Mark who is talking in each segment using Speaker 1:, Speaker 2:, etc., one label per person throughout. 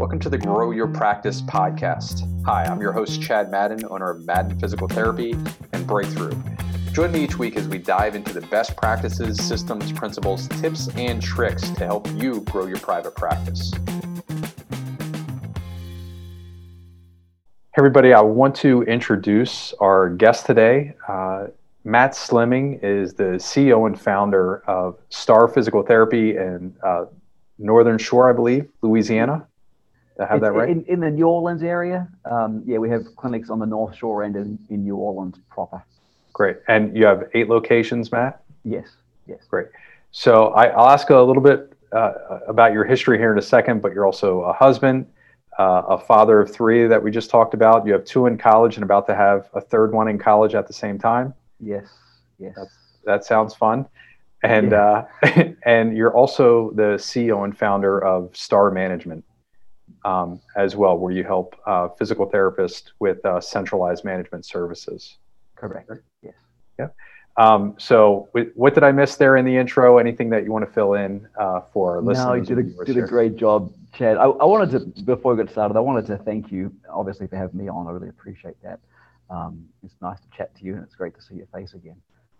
Speaker 1: Welcome to the Grow Your Practice podcast. Hi, I'm your host, Chad Madden, owner of Madden Physical Therapy and Breakthrough. Join me each week as we dive into the best practices, systems, principles, tips, and tricks to help you grow your private practice. Hey everybody, I want to introduce our guest today. Uh, Matt Slimming is the CEO and founder of Star Physical Therapy in uh, Northern Shore, I believe, Louisiana. I have
Speaker 2: it's
Speaker 1: that right?
Speaker 2: In, in, the New Orleans area, um, yeah, we have clinics on the North Shore and in, in New Orleans proper.
Speaker 1: Great. And you have eight locations, Matt?
Speaker 2: Yes, yes.
Speaker 1: Great. So I, will ask a little bit uh, about your history here in a second, but you're also a husband, uh, a father of three that we just talked about. You have two in college and about to have a third one in college at the same time.
Speaker 2: Yes, yes.
Speaker 1: That's, that sounds fun. And yeah. uh, and you're also the CEO and founder of Star Management um, as well, where you help uh, physical therapists with uh, centralized management services.
Speaker 2: Correct. Yes.
Speaker 1: Yeah. Um, so, what did I miss there in the intro? Anything that you want to fill in uh, for our listeners?
Speaker 2: No, you did a, did a great job, Chad. I, I, wanted to, before we get started, I wanted to thank you, obviously, for having me on. I really appreciate that. Um, it's nice to chat to you, and it's great to see your face again.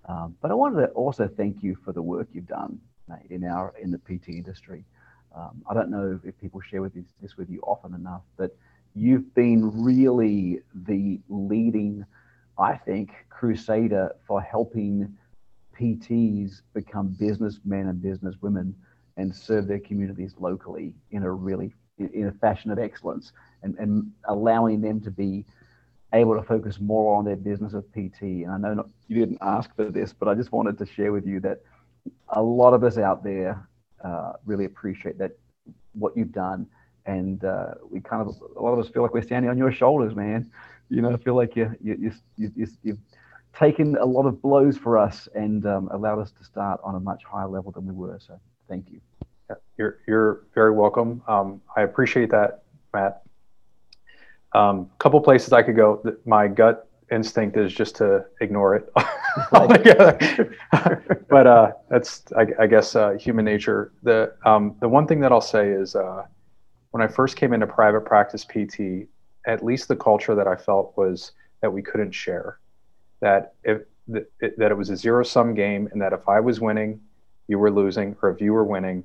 Speaker 2: Um, but I wanted to also thank you for the work you've done, mate, in our in the PT industry. Um, I don't know if people share with this, this with you often enough, but you've been really the leading, I think, crusader for helping PTs become businessmen and businesswomen and serve their communities locally in a really in a fashion of excellence and, and allowing them to be able to focus more on their business of PT. And I know not, you didn't ask for this, but I just wanted to share with you that a lot of us out there uh, really appreciate that what you've done. And uh, we kind of, a lot of us feel like we're standing on your shoulders, man. You know, feel like you, you, you, you, you've taken a lot of blows for us and um, allowed us to start on a much higher level than we were. So thank you.
Speaker 1: You're, you're very welcome. Um, I appreciate that, Matt. A um, couple places I could go. My gut instinct is just to ignore it altogether. but uh, that's, I, I guess, uh, human nature. The um, the one thing that I'll say is, uh, when I first came into private practice PT, at least the culture that I felt was that we couldn't share. That if that it was a zero sum game, and that if I was winning, you were losing, or if you were winning,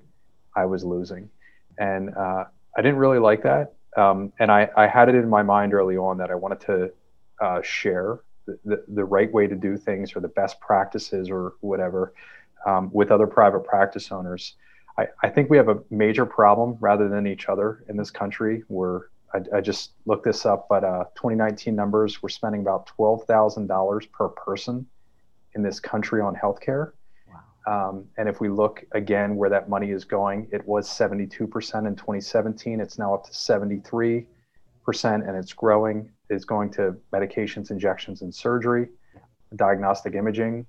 Speaker 1: I was losing, and uh, I didn't really like that. Um, and I, I had it in my mind early on that I wanted to uh, share the, the, right way to do things or the best practices or whatever um, with other private practice owners. I, I, think we have a major problem rather than each other in this country. We're I, I just looked this up, but uh, 2019 numbers, we're spending about $12,000 per person in this country on healthcare. Wow. Um, and if we look again where that money is going, it was 72% in 2017. It's now up to 73% and it's growing is going to medications, injections, and surgery, diagnostic imaging,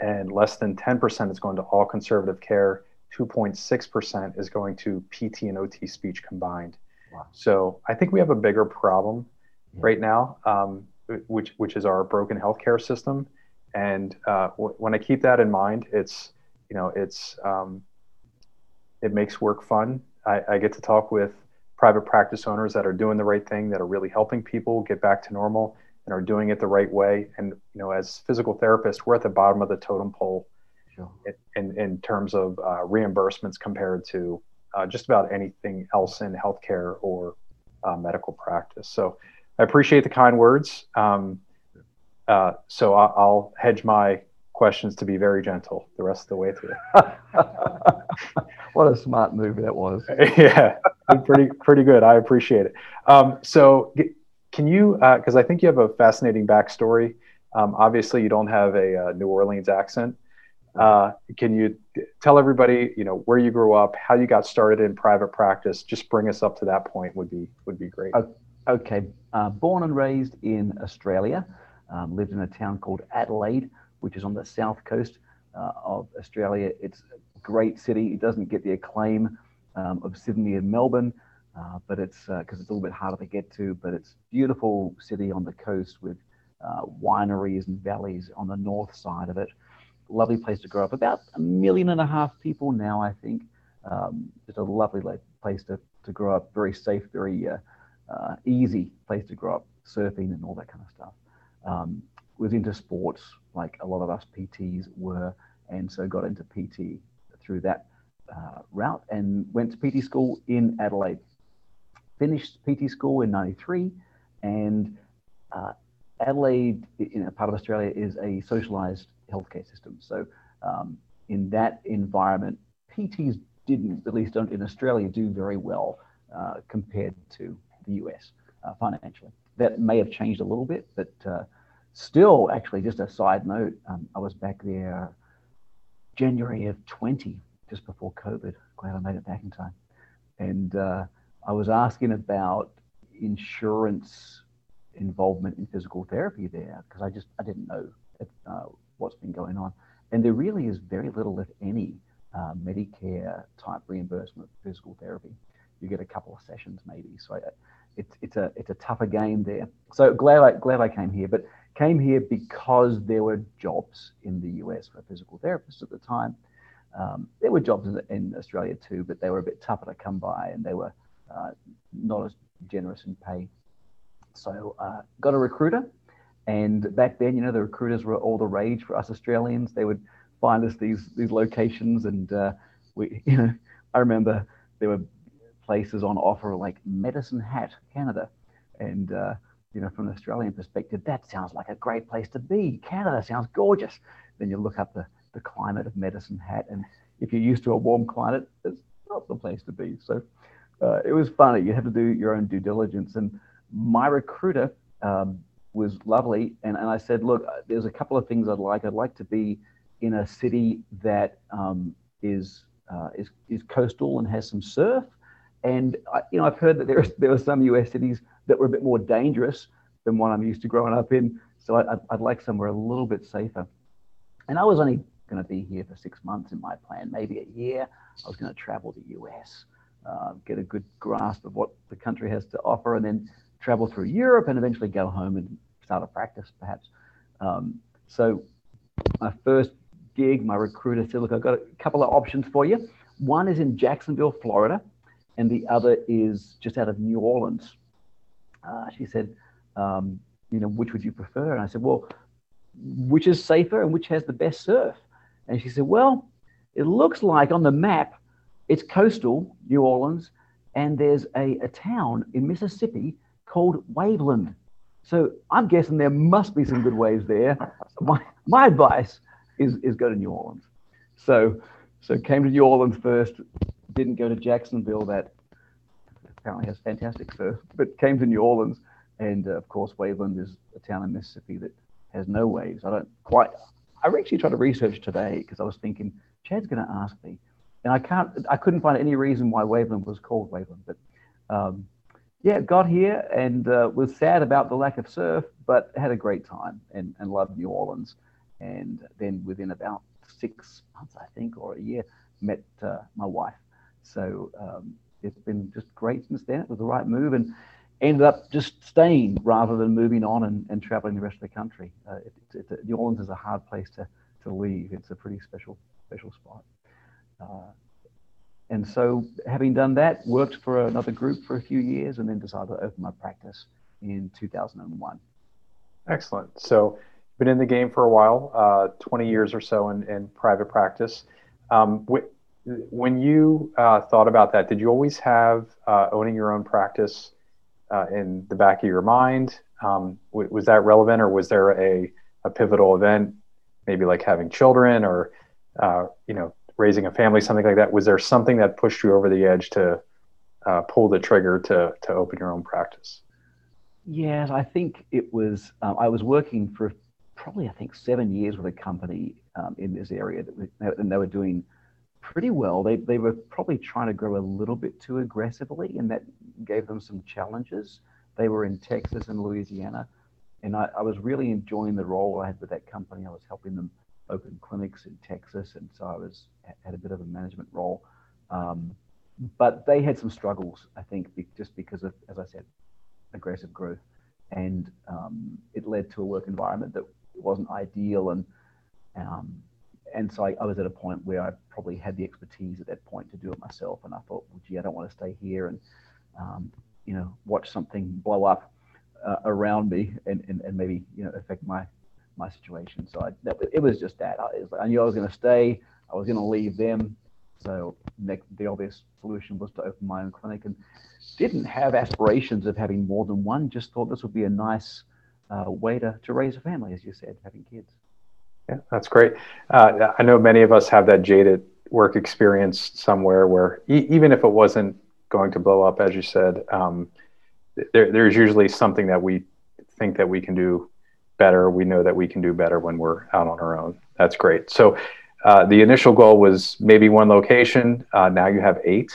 Speaker 1: and less than 10% is going to all conservative care. 2.6% is going to PT and OT speech combined. Wow. So I think we have a bigger problem yeah. right now, um, which which is our broken healthcare system. And uh, w- when I keep that in mind, it's you know it's um, it makes work fun. I, I get to talk with private practice owners that are doing the right thing, that are really helping people get back to normal and are doing it the right way. And you know, as physical therapists, we're at the bottom of the totem pole sure. in, in terms of uh, reimbursements compared to uh, just about anything else in healthcare or uh, medical practice. So I appreciate the kind words. Um, uh, so I, will hedge my questions to be very gentle the rest of the way through.
Speaker 2: what a smart move that was.
Speaker 1: yeah, pretty pretty good. I appreciate it. Um, so, can you? Because uh, I think you have a fascinating backstory. Um, obviously, you don't have a, uh, New Orleans accent. Uh, can you tell everybody, you know, where you grew up, how you got started in private practice? Just bring us up to that point would be would be great.
Speaker 2: Okay, uh, born and raised in Australia, um, lived in a town called Adelaide, which is on the south coast uh, of Australia. It's a great city. It doesn't get the acclaim um, of Sydney and Melbourne, uh, but it's because uh, it's a little bit harder to get to. But it's beautiful city on the coast with uh, wineries and valleys on the north side of it. Lovely place to grow up. About a million and a half people now, I think. Um, just a lovely place to, to grow up, very safe, very uh, easy place to grow up, surfing and all that kind of stuff. Um, was into sports like a lot of us PTs were, and so got into PT through that uh, route and went to PT school in Adelaide. Finished PT school in '93, and uh, Adelaide, in a part of Australia, is a socialised healthcare system. So um, in that environment, PTs didn't, at least in Australia, do very well uh, compared to the US uh, financially. That may have changed a little bit, but uh, still, actually, just a side note, um, I was back there January of 20, just before COVID. Glad I made it back in time. And uh, I was asking about insurance involvement in physical therapy there because I just I didn't know uh, what's been going on, and there really is very little, if any, uh, Medicare type reimbursement for physical therapy. You get a couple of sessions maybe, so I, it's it's a it's a tougher game there. So glad I glad I came here, but came here because there were jobs in the US for physical therapists at the time. Um, there were jobs in, in, Australia too, but they were a bit tougher to come by, and they were uh, not as generous in pay. So uh, got a recruiter, and back then, you know, the recruiters were all the rage for us Australians. They would find us these these locations, and uh, we, you know, I remember there were places on offer like Medicine Hat, Canada, and uh, you know, from an Australian perspective, that sounds like a great place to be. Canada sounds gorgeous. Then you look up the the climate of Medicine Hat, and if you're used to a warm climate, it's not the place to be. So uh, it was funny. You have to do your own due diligence, and my recruiter um, was lovely. And, and I said, look, uh, there's a couple of things I'd like. I'd like to be in a city that um, is, uh, is, is coastal and has some surf. And I, you know, I've heard that there, there are some US cities that were a bit more dangerous than what I'm used to growing up in. So I, I'd, I'd like somewhere a little bit safer. And I was only going to be here for six months in my plan, maybe a year. I was going to travel to US, uh, get a good grasp of what the country has to offer, and then travel through Europe and eventually go home and start a practice, perhaps. Um, so my first gig, my recruiter said, look, I've got a couple of options for you. One is in Jacksonville, Florida, and the other is just out of New Orleans. Uh, she said, um, you know, which would you prefer? And I said, well, which is safer and which has the best surf? And she said, well, it looks like on the map, it's coastal, New Orleans, and there's a, a town in Mississippi called Waveland. So I'm guessing there must be some good waves there. My, my advice is, is go to New Orleans. So, so came to New Orleans first, didn't go to Jacksonville, that apparently has fantastic surf, but came to New Orleans. And uh, of course, Waveland is a town in Mississippi that has no waves. I don't quite, I actually tried to research today because I was thinking, Chad's going to ask me. And I can't, I couldn't find any reason why Waveland was called Waveland, but um, yeah, got here and uh, was sad about the lack of surf, but had a great time and, and loved New Orleans. And then within about six months, I think, or a year, met uh, my wife. So um, it's been just great since then. It was the right move and ended up just staying rather than moving on and, and traveling the rest of the country. Uh, it, it, it, New Orleans is a hard place to, to leave. It's a pretty special, special spot. Uh, and so, having done that, worked for another group for a few years and then decided to open my practice in 2001.
Speaker 1: Excellent. So, been in the game for a while, uh, 20 years or so in, in private practice. Um, wh- when you uh, thought about that, did you always have uh, owning your own practice uh, in the back of your mind? Um, w- was that relevant, or was there a, a pivotal event, maybe like having children, or uh, you know, raising a family, something like that. Was there something that pushed you over the edge to uh, pull the trigger to to open your own practice?
Speaker 2: Yes, I think it was. Um, I was working for probably I think seven years with a company um, in this area that and they were doing pretty well. They they were probably trying to grow a little bit too aggressively, and that gave them some challenges. They were in Texas and Louisiana, and I, I was really enjoying the role I had with that company. I was helping them open clinics in Texas, and so I was had a bit of a management role. Um, but they had some struggles, I think, be, just because of, as I said, aggressive growth, and um, it led to a work environment that wasn't ideal. And um, and so I, I, was at a point where I probably had the expertise at that point to do it myself. And I thought, well, gee, I don't want to stay here and, um, you know, watch something blow up uh, around me and, and, and maybe, you know, affect my, my situation. So I, that, it was just that. I, was like, I knew I was going to stay. I was going to leave them. So next, the obvious solution was to open my own clinic and didn't have aspirations of having more than one. Just thought this would be a nice uh, way to, to raise a family, as you said, having kids.
Speaker 1: Yeah, that's great. Uh, I know many of us have that jaded work experience somewhere where e- even if it wasn't going to blow up, as you said, um, there, there's usually something that we think that we can do better. We know that we can do better when we're out on our own. That's great. So uh, the initial goal was maybe one location. Uh, now you have eight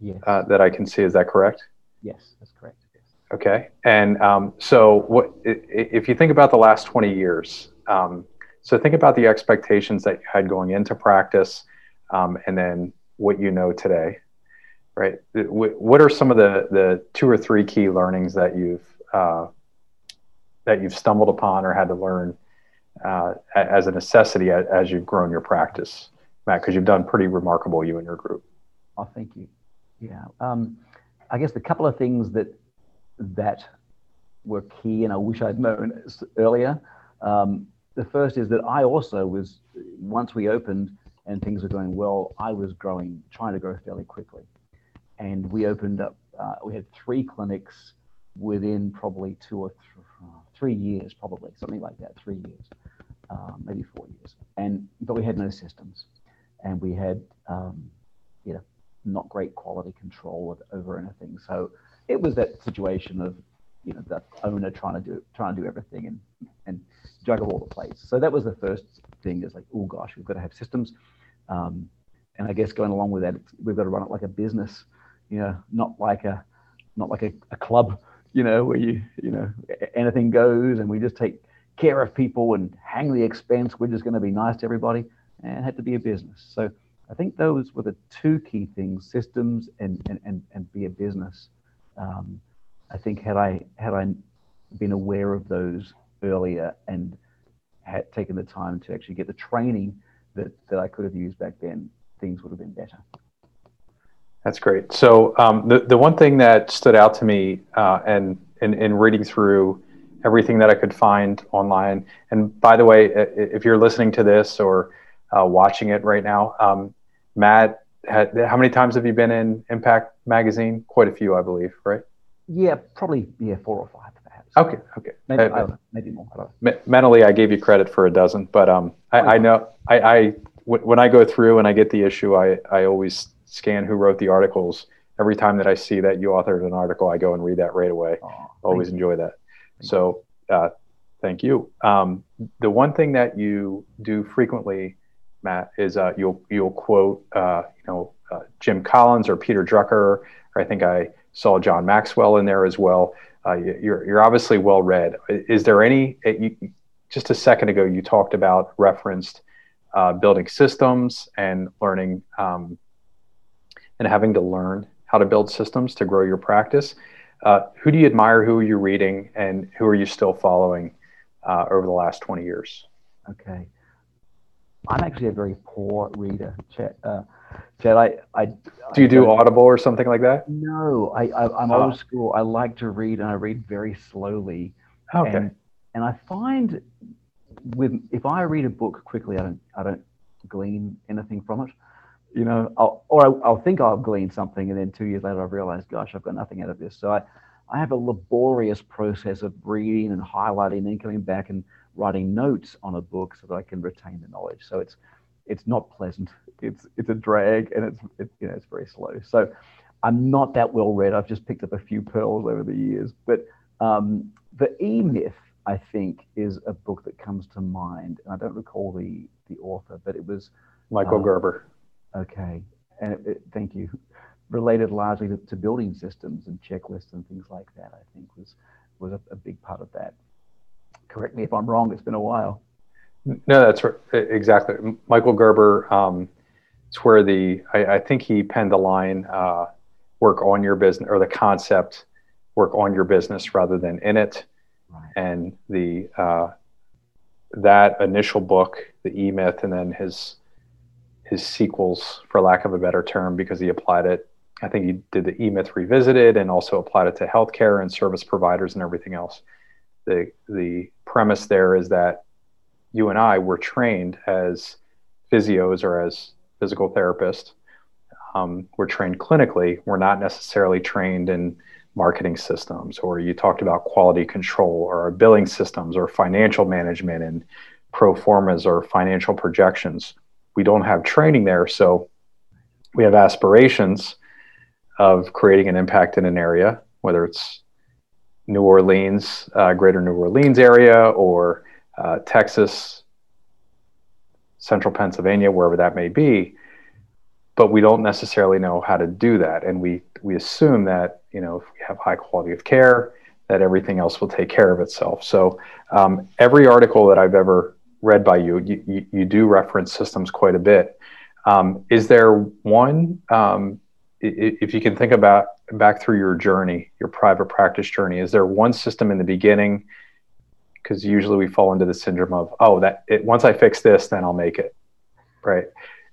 Speaker 2: yes.
Speaker 1: Uh, that I can see. Is that correct?
Speaker 2: Yes, that's correct. Yes.
Speaker 1: Okay. And um, so what if you think about the last 20 years? Um, so think about the expectations that you had going into practice, um, and then what you know today, right? What are some of the the two or three key learnings that you've uh, that you've stumbled upon or had to learn uh, as a necessity as, you've grown your practice, Matt? Because you've done pretty remarkable, you and your group.
Speaker 2: Oh, thank you. Yeah, um, I guess the couple of things that that were key, and I wish I'd known earlier. Um, the first is that I also was, once we opened and things were going well, I was growing, trying to grow fairly quickly. And we opened up, uh, we had three clinics within probably two or th- three years, probably something like that, three years, um, maybe four years. And but we had no systems, and we had, um, you know, not great quality control over anything. So it was that situation of, you know, the owner trying to do trying to do everything and and juggle all the plates. So that was the first thing is like, oh gosh, we've got to have systems. Um, and I guess going along with that, we've got to run it like a business, you know, not like a, not like a, a club, you know, where you, you know, anything goes and we just take care of people and hang the expense. We're just going to be nice to everybody and it had to be a business. So I think those were the two key things, systems and, and, and, and be a business. Um, I think had I, had I been aware of those earlier and had taken the time to actually get the training that, that I could have used back then, things would have been better.
Speaker 1: That's great. So um, the, the one thing that stood out to me uh, and in, in reading through everything that I could find online, and by the way, if you're listening to this or uh, watching it right now, um, Matt, had, how many times have you been in Impact Magazine? Quite a few, I believe, right?
Speaker 2: Yeah, probably yeah, four or five.
Speaker 1: Okay, okay.
Speaker 2: Maybe, uh, maybe more.
Speaker 1: I mentally, I gave you credit for a dozen, but um, I, I know I, I w- when I go through and I get the issue, I, I always scan who wrote the articles. Every time that I see that you authored an article, I go and read that right away. Oh, always enjoy that. Thank so, uh, thank you. Um, the one thing that you do frequently, Matt, is uh, you'll you'll quote uh, you know uh, Jim Collins or Peter Drucker. Or I think I saw John Maxwell in there as well. Uh, you're, you're obviously well read. Is there any, uh, you, just a second ago, you talked about referenced uh, building systems and learning um, and having to learn how to build systems to grow your practice. Uh, who do you admire? Who are you reading? And who are you still following uh, over the last 20 years?
Speaker 2: Okay. I'm actually a very poor reader, Uh, I, I
Speaker 1: do you do Audible or something like that?
Speaker 2: No, I, I am oh. old school. I like to read, and I read very slowly.
Speaker 1: Okay.
Speaker 2: And, and I find with if I read a book quickly, I don't I don't glean anything from it. You know, I'll, or I'll, I'll think I'll glean something, and then two years later, I've realized, gosh, I've got nothing out of this. So I, I have a laborious process of reading and highlighting, and then coming back and writing notes on a book so that I can retain the knowledge. So it's it's not pleasant. It's it's a drag and it's it, you know it's very slow. So I'm not that well read. I've just picked up a few pearls over the years. But um, the E Myth, I think, is a book that comes to mind, and I don't recall the the author, but it was
Speaker 1: Michael uh, Gerber.
Speaker 2: Okay, and it, it, thank you. Related largely to, to, building systems and checklists and things like that, I think was was a, a big part of that. Correct me if I'm wrong. It's been a while.
Speaker 1: No, that's right. exactly. Michael Gerber. Um, it's where the I, I, think he penned the line, uh, "Work on your business," or the concept, "Work on your business rather than in it." Right. And the uh, that initial book, the E Myth, and then his his sequels, for lack of a better term, because he applied it. I think he did the E Myth Revisited and also applied it to healthcare and service providers and everything else. The the premise there is that you and I were trained as physios or as physical therapists. Um, we're trained clinically. We're not necessarily trained in marketing systems, or you talked about quality control, or billing systems, or financial management, and pro formas or financial projections. We don't have training there, so we have aspirations of creating an impact in an area, whether it's New Orleans, uh, greater New Orleans area, or uh, Texas, central Pennsylvania, wherever that may be. But we don't necessarily know how to do that. And we, we assume that, you know, if we have high quality of care, that everything else will take care of itself. So um, every article that I've ever read by you, you, you, do reference systems quite a bit. Um, is there one, um, if you can think about back through your journey, your private practice journey, is there one system in the beginning because usually we fall into the syndrome of oh that it, once i fix this then i'll make it right?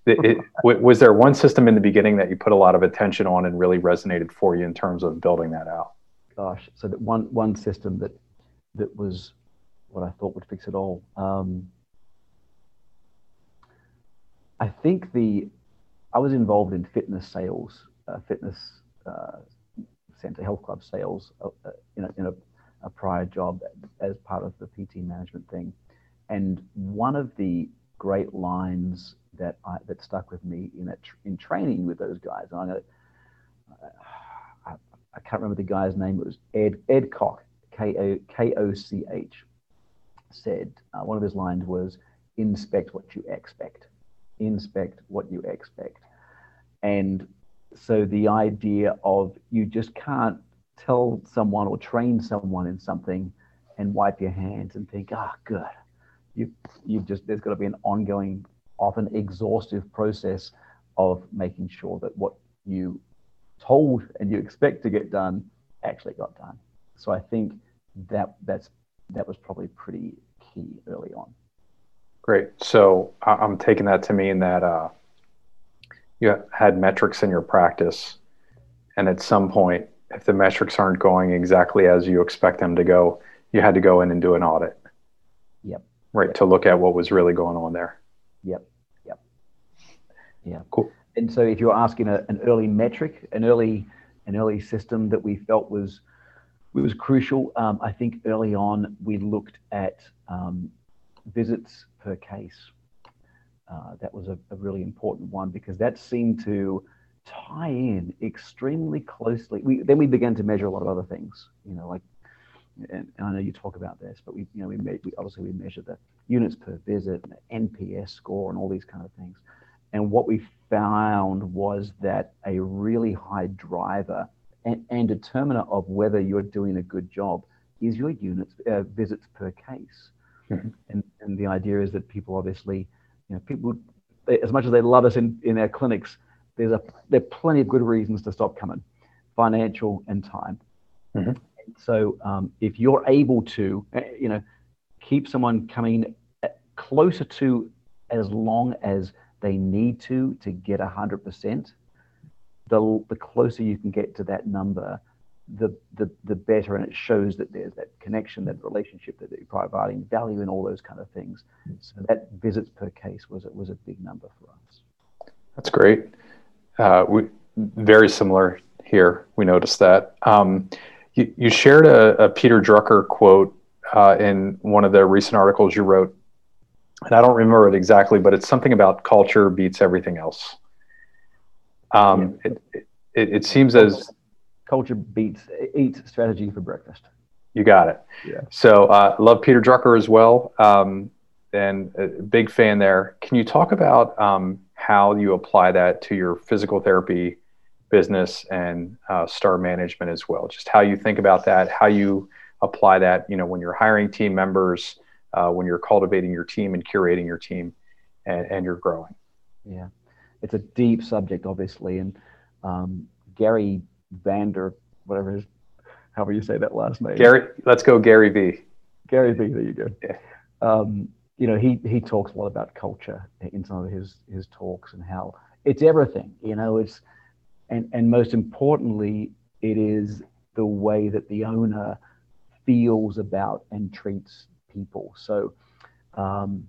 Speaker 1: It, it, was there one system in the beginning that you put a lot of attention on and really resonated for you in terms of building that out?
Speaker 2: Gosh so that one one system that that was what i thought would fix it all. Um, i think the i was involved in fitness sales uh, fitness uh, center health club sales uh, uh in, a, in a a prior job as part of the PT management thing. And one of the great lines that I, that stuck with me in that in training with those guys, and I'm gonna, I, I can't remember the guy's name. It was Ed Ed Koch, K O K O C H, said uh, one of his lines was, "Inspect what you expect. Inspect what you expect." And so the idea of you just can't tell someone or train someone in something and wipe your hands and think, ah, oh, good. You, you've just, there's got to be an ongoing, often exhaustive process of making sure that what you told and you expect to get done actually got done. So I think that that's that was probably pretty key early on.
Speaker 1: Great. So I'm taking that to mean that uh, you had metrics in your practice, and at some point if the metrics aren't going exactly as you expect them to go, you had to go in and do an audit.
Speaker 2: Yep.
Speaker 1: Right
Speaker 2: yep.
Speaker 1: to look at what was really going on there.
Speaker 2: Yep. Yep. Yeah.
Speaker 1: Cool.
Speaker 2: And so, if you're asking a, an early metric, an early an early system that we felt was was crucial, um, I think early on we looked at um, visits per case. Uh, that was a, a really important one because that seemed to tie in extremely closely. We then we began to measure a lot of other things, you know, like and, I know you talk about this, but we you know we, made, we obviously we measure the units per visit, and the NPS score, and all these kind of things. And what we found was that a really high driver and, and determiner of whether you're doing a good job is your units uh, visits per case. Mm-hmm. And, and the idea is that people obviously, you know, people as much as they love us in, in our clinics, there's a there are plenty of good reasons to stop coming, financial and time. Mm-hmm. So um, if you're able to, you know, keep someone coming closer to as long as they need to to get a hundred percent, the the closer you can get to that number, the, the the better, and it shows that there's that connection, that relationship, that you're providing value, and all those kind of things. So that visits per case was it was a big number for us.
Speaker 1: That's great. Uh, we, very similar here. We noticed that. Um, you, you, shared a, a, Peter Drucker quote uh, in one of the recent articles you wrote, and I don't remember it exactly, but it's something about culture beats everything else. Um, yeah. it, it, it, seems as
Speaker 2: culture beats eat strategy for breakfast.
Speaker 1: You got it. Yeah. So uh, love Peter Drucker as well, um, and a big fan there. Can you talk about um, how you apply that to your physical therapy business and uh, star management as well. Just how you think about that, how you apply that, you know, when you're hiring team members, uh, when you're cultivating your team and curating your team, and, and you're growing.
Speaker 2: Yeah, it's a deep subject, obviously, and um, Gary Vander, whatever his, however you say that last name.
Speaker 1: Gary, let's go, Gary V.
Speaker 2: Gary V. There you go.
Speaker 1: Yeah.
Speaker 2: Um, you know, he he talks a lot about culture in some of his his talks and how it's everything. You know, it's and and most importantly, it is the way that the owner feels about and treats people. So um,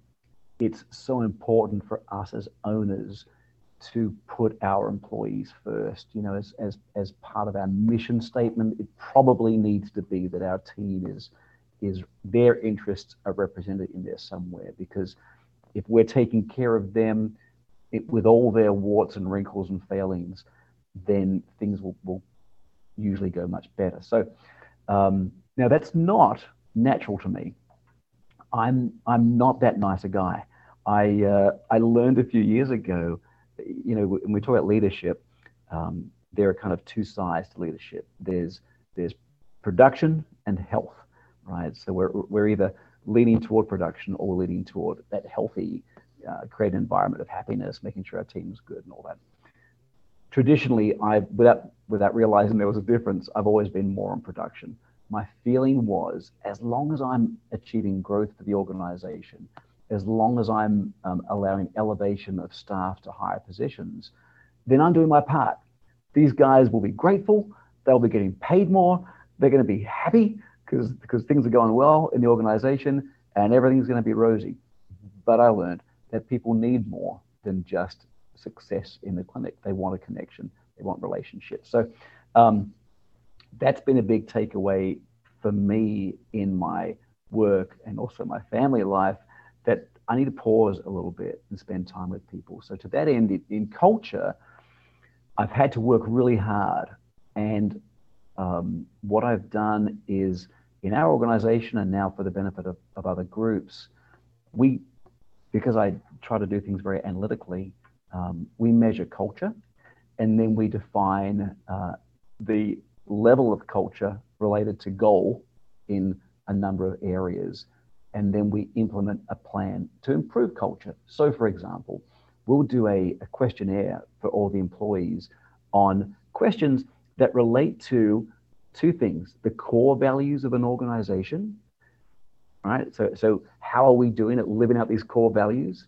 Speaker 2: it's so important for us as owners to put our employees first. You know, as, as, as part of our mission statement, it probably needs to be that our team is, is their interests are represented in there somewhere because if we're taking care of them it, with all their warts and wrinkles and failings, then things will, will usually go much better. So um, now that's not natural to me. I'm I'm not that nice a guy. I uh, I learned a few years ago, you know, when we talk about leadership, um, there are kind of two sides to leadership. There's there's production and health, right? So we're we're either leaning toward production or leaning toward that healthy, uh, create an environment of happiness, making sure our team's good and all that. Traditionally, I without without realizing there was a difference, I've always been more on production my feeling was as long as I'm achieving growth for the organization, as long as I'm um, allowing elevation of staff to higher positions, then I'm doing my part. These guys will be grateful, they'll be getting paid more, they're going to be happy because because things are going well in the organization and everything's going to be rosy. But I learned that people need more than just success in the clinic. They want a connection, they want relationships. So um, that's been a big takeaway for me in my work and also my family life that I need to pause a little bit and spend time with people. So to that end, in culture, I've had to work really hard. And um, what I've done is in our organization and now for the benefit of, of other groups, we, because I try to do things very analytically, um, we measure culture and then we define uh, the level of culture related to goal in a number of areas. And then we implement a plan to improve culture. So, for example, we'll do a, a questionnaire for all the employees on questions that relate to two things the core values of an organization, right? So, so how are we doing at living out these core values?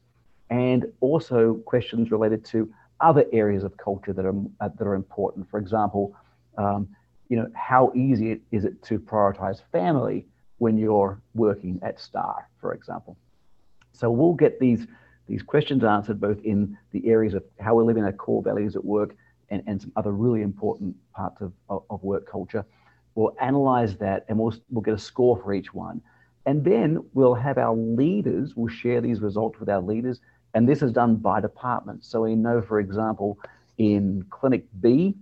Speaker 2: And also questions related to other areas of culture that are, uh, that are important. For example, um, you know, how easy is it to prioritize family when you're working at Star, for example? So we'll get these these questions answered both in the areas of how we're living our core values at work and, and some other really important parts of, of, of work culture. We'll analyze that and we'll, we'll get a score for each one. And then we'll have our leaders, we'll share these results with our leaders. And this is done by department. So we know, for example, in Clinic B,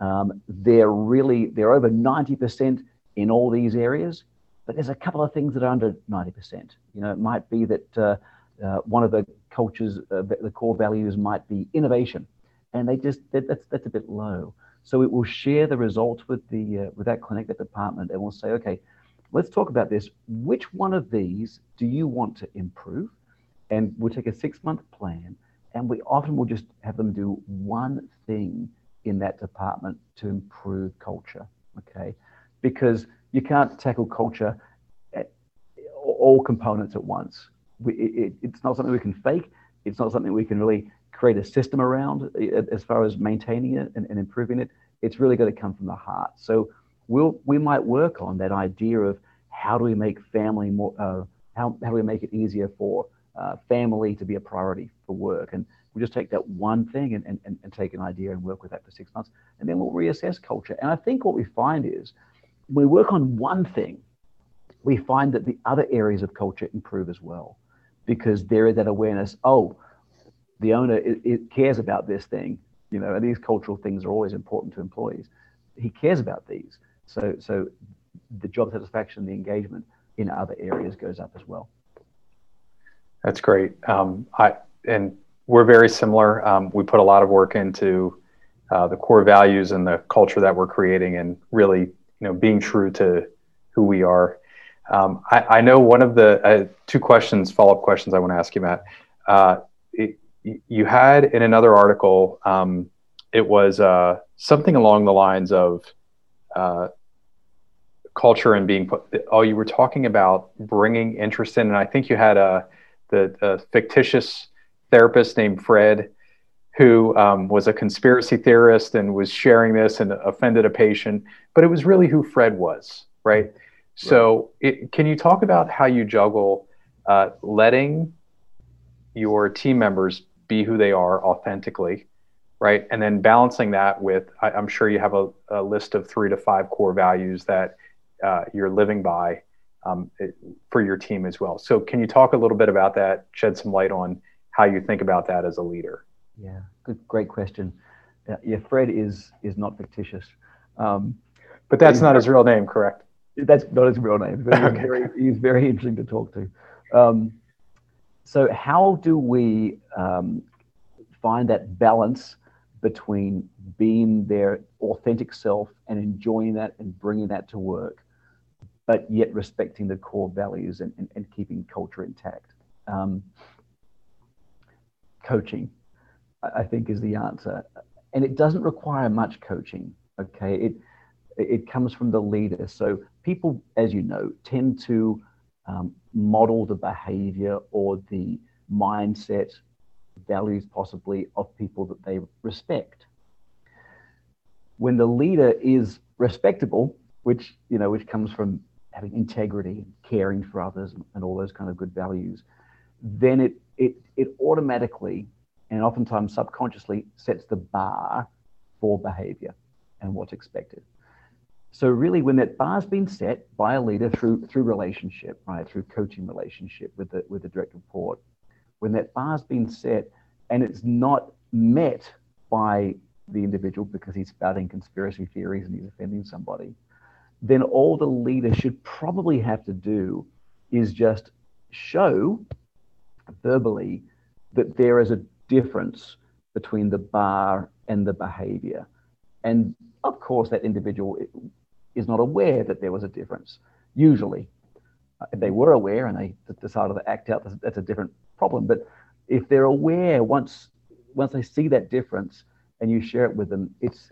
Speaker 2: um, they're really they're over 90% in all these areas, but there's a couple of things that are under 90%. You know, it might be that uh, uh, one of the cultures, uh, the core values might be innovation, and they just that, that's that's a bit low. So it will share the results with the uh, with that clinic, that department, and we'll say, okay, let's talk about this. Which one of these do you want to improve? And we'll take a six month plan, and we often will just have them do one thing in that department to improve culture. Okay, because you can't tackle culture all components at once. We, it, it's not something we can fake. It's not something we can really create a system around as far as maintaining it and, and improving it. It's really got to come from the heart. So we'll we might work on that idea of how do we make family more uh, how, how do we make it easier for uh, family to be a priority for work and we just take that one thing and, and, and take an idea and work with that for six months, and then we'll reassess culture. And I think what we find is we work on one thing, we find that the other areas of culture improve as well, because there is that awareness. Oh, the owner it, it cares about this thing, you know, and these cultural things are always important to employees. He cares about these, so so the job satisfaction, the engagement in other areas goes up as well.
Speaker 1: That's great. Um, I and we're very similar. Um, we put a lot of work into uh, the core values and the culture that we're creating, and really, you know, being true to who we are. Um, I, I, know one of the uh, two questions, follow-up questions, I want to ask you, Matt. Uh, it, you had in another article, um, it was uh, something along the lines of uh, culture and being put. Oh, you were talking about bringing interest in, and I think you had a the uh, fictitious therapist named Fred who um, was a conspiracy theorist and was sharing this and offended a patient, but it was really who Fred was, right? So, it, can you talk about how you juggle uh, letting your team members be who they are authentically, right? And then balancing that with, I, am sure you have a, a, list of three to five core values that uh, you're living by um, it, for your team as well. So, can you talk a little bit about that, shed some light on how you think about that as a leader?
Speaker 2: Yeah, good, great question. Uh, yeah, Fred is is not fictitious. Um,
Speaker 1: but that's not his real name, correct?
Speaker 2: That's not his real name. But he's, very, he's very interesting to talk to. Um, so, how do we um, find that balance between being their authentic self and enjoying that and bringing that to work, but yet respecting the core values and, and, and keeping culture intact? Um, coaching I think is the answer. And it doesn't require much coaching. Okay. It, it comes from the leader. So people, as you know, tend to um, model the behavior or the mindset, values possibly of people that they respect. When the leader is respectable, which you know, which comes from having integrity caring for others and all those kind of good values, then it it it automatically and oftentimes subconsciously sets the bar for behavior and what's expected. So really, when that bar's been set by a leader through through relationship, right, through coaching relationship with the with the direct report, when that bar's been set and it's not met by the individual because he's spouting conspiracy theories and he's offending somebody, then all the leader should probably have to do is just show verbally that there is a difference between the bar and the behavior. And of course, that individual is not aware that there was a difference, usually. If they were aware and they decided to act out, that's a different problem. But if they're aware, once once they see that difference and you share it with them, it's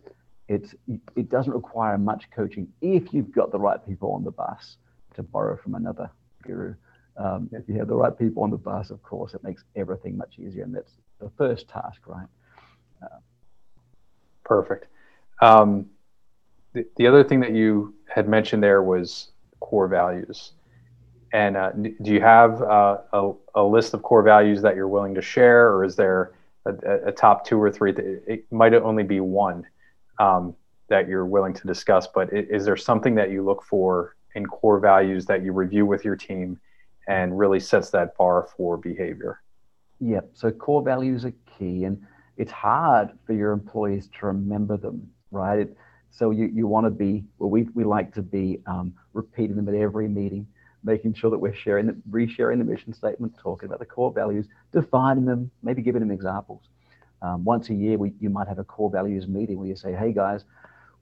Speaker 2: it's it doesn't require much coaching if you've got the right people on the bus, to borrow from another guru. Um, if you have the right people on the bus, of course, it makes everything much easier, and that's the first task, right? Uh,
Speaker 1: Perfect. Um, the, the other thing that you had mentioned there was core values. And uh, do you have uh, a, a, list of core values that you're willing to share, or is there a, a top two or three? It might only be one um, that you're willing to discuss, but is there something that you look for in core values that you review with your team and really sets that bar for behavior?
Speaker 2: Yep. So core values are key, and it's hard for your employees to remember them, right? It, so you, you want to be, well, we, we like to be um, repeating them at every meeting, making sure that we're sharing, the, resharing the mission statement, talking about the core values, defining them, maybe giving them examples. Um, once a year, we, you might have a core values meeting where you say, hey guys,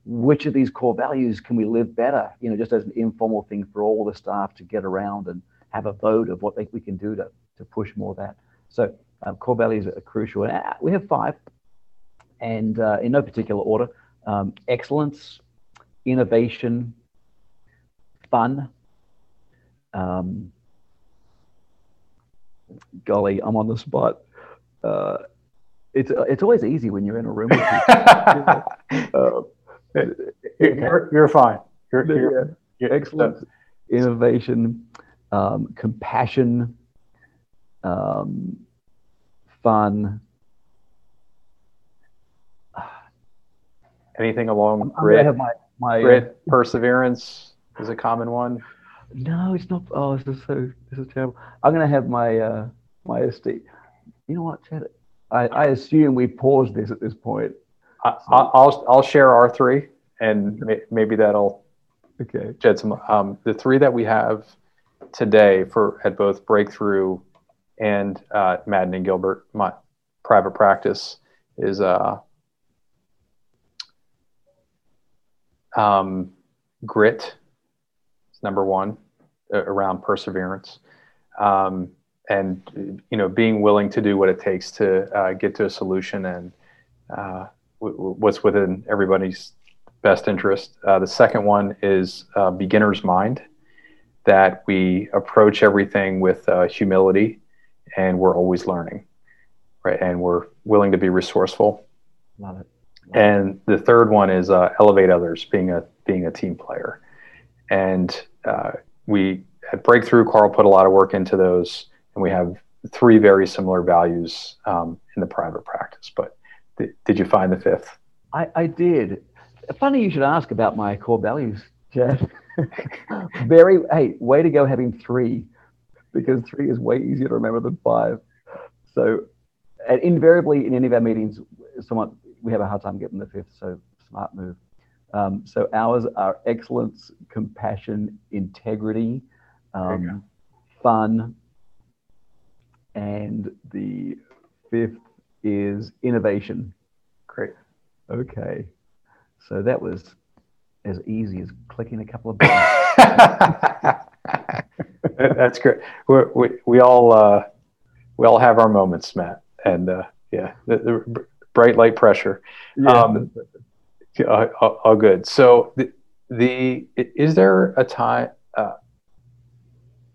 Speaker 2: which of these core values can we live better? You know, just as an informal thing for all the staff to get around and have a vote of what they, we can do to, to push more of that. So um, core values are crucial. And uh, we have five, and uh, in no particular order um, excellence, innovation, fun. Um, golly, I'm on the spot. Uh, it's, it's always easy when you're in a room with
Speaker 1: people. uh, you're, you're fine. You're,
Speaker 2: you're, excellence, innovation, um, compassion, um, fun.
Speaker 1: Anything along grit, my, my, grit, uh, perseverance is a common one.
Speaker 2: No, it's not. Oh, this is so. This is terrible. I'm gonna have my uh, my estate. You know what, Chad? I, I assume we paused this at this point.
Speaker 1: I, I'll I'll share our three, and may, maybe that'll
Speaker 2: okay.
Speaker 1: shed some. Um, the three that we have today for at both breakthrough and uh, Madden and Gilbert, my private practice is uh, um, grit. is number one uh, around perseverance, um, and you know being willing to do what it takes to uh, get to a solution and uh, w- what's within everybody's best interest. Uh, the second one is beginner's mind that we approach everything with uh, humility and we're always learning, right? And we're willing to be resourceful.
Speaker 2: Love it.
Speaker 1: And the third one is uh, elevate others, being a being a team player. And uh, we at Breakthrough, Carl put a lot of work into those, and we have three very similar values um, in the private practice. But th- did you find the fifth?
Speaker 2: I, I did. Funny you should ask about my core values, Jeff. very, hey, way to go having three, because three is way easier to remember than five. So, and invariably in any of our meetings, someone we have a hard time getting the fifth. So, smart move. Um, so ours are excellence, compassion, integrity, um, fun, and the fifth is innovation.
Speaker 1: Great.
Speaker 2: Okay. So that was as easy as clicking a couple of buttons.
Speaker 1: That's great. We're, we we all uh, we all have our moments, Matt, and uh, yeah, the, the, bright light pressure. Yeah. Um, all, all, good. So the, the is there a time? Uh,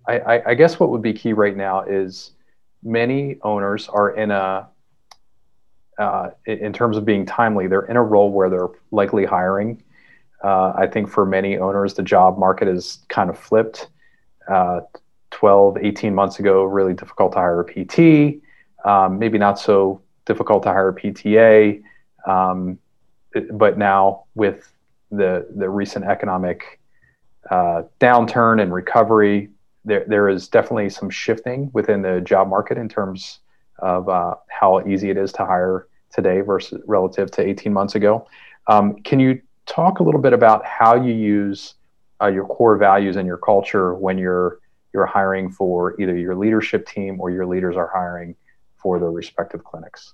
Speaker 1: I, I, I guess what would be key right now is many owners are in a uh, in terms of being timely, they're in a role where they're likely hiring. Uh, I think for many owners, the job market is kind of flipped. Uh, 12, 18 months ago, really difficult to hire a PT, um, maybe not so difficult to hire PTA. Um, but now with the, the recent economic uh, downturn and recovery, there, there is definitely some shifting within the job market in terms of uh, how easy it is to hire today versus relative to 18 months ago. Um, can you talk a little bit about how you use uh, your core values and your culture when you're you're hiring for either your leadership team or your leaders are hiring for their respective clinics?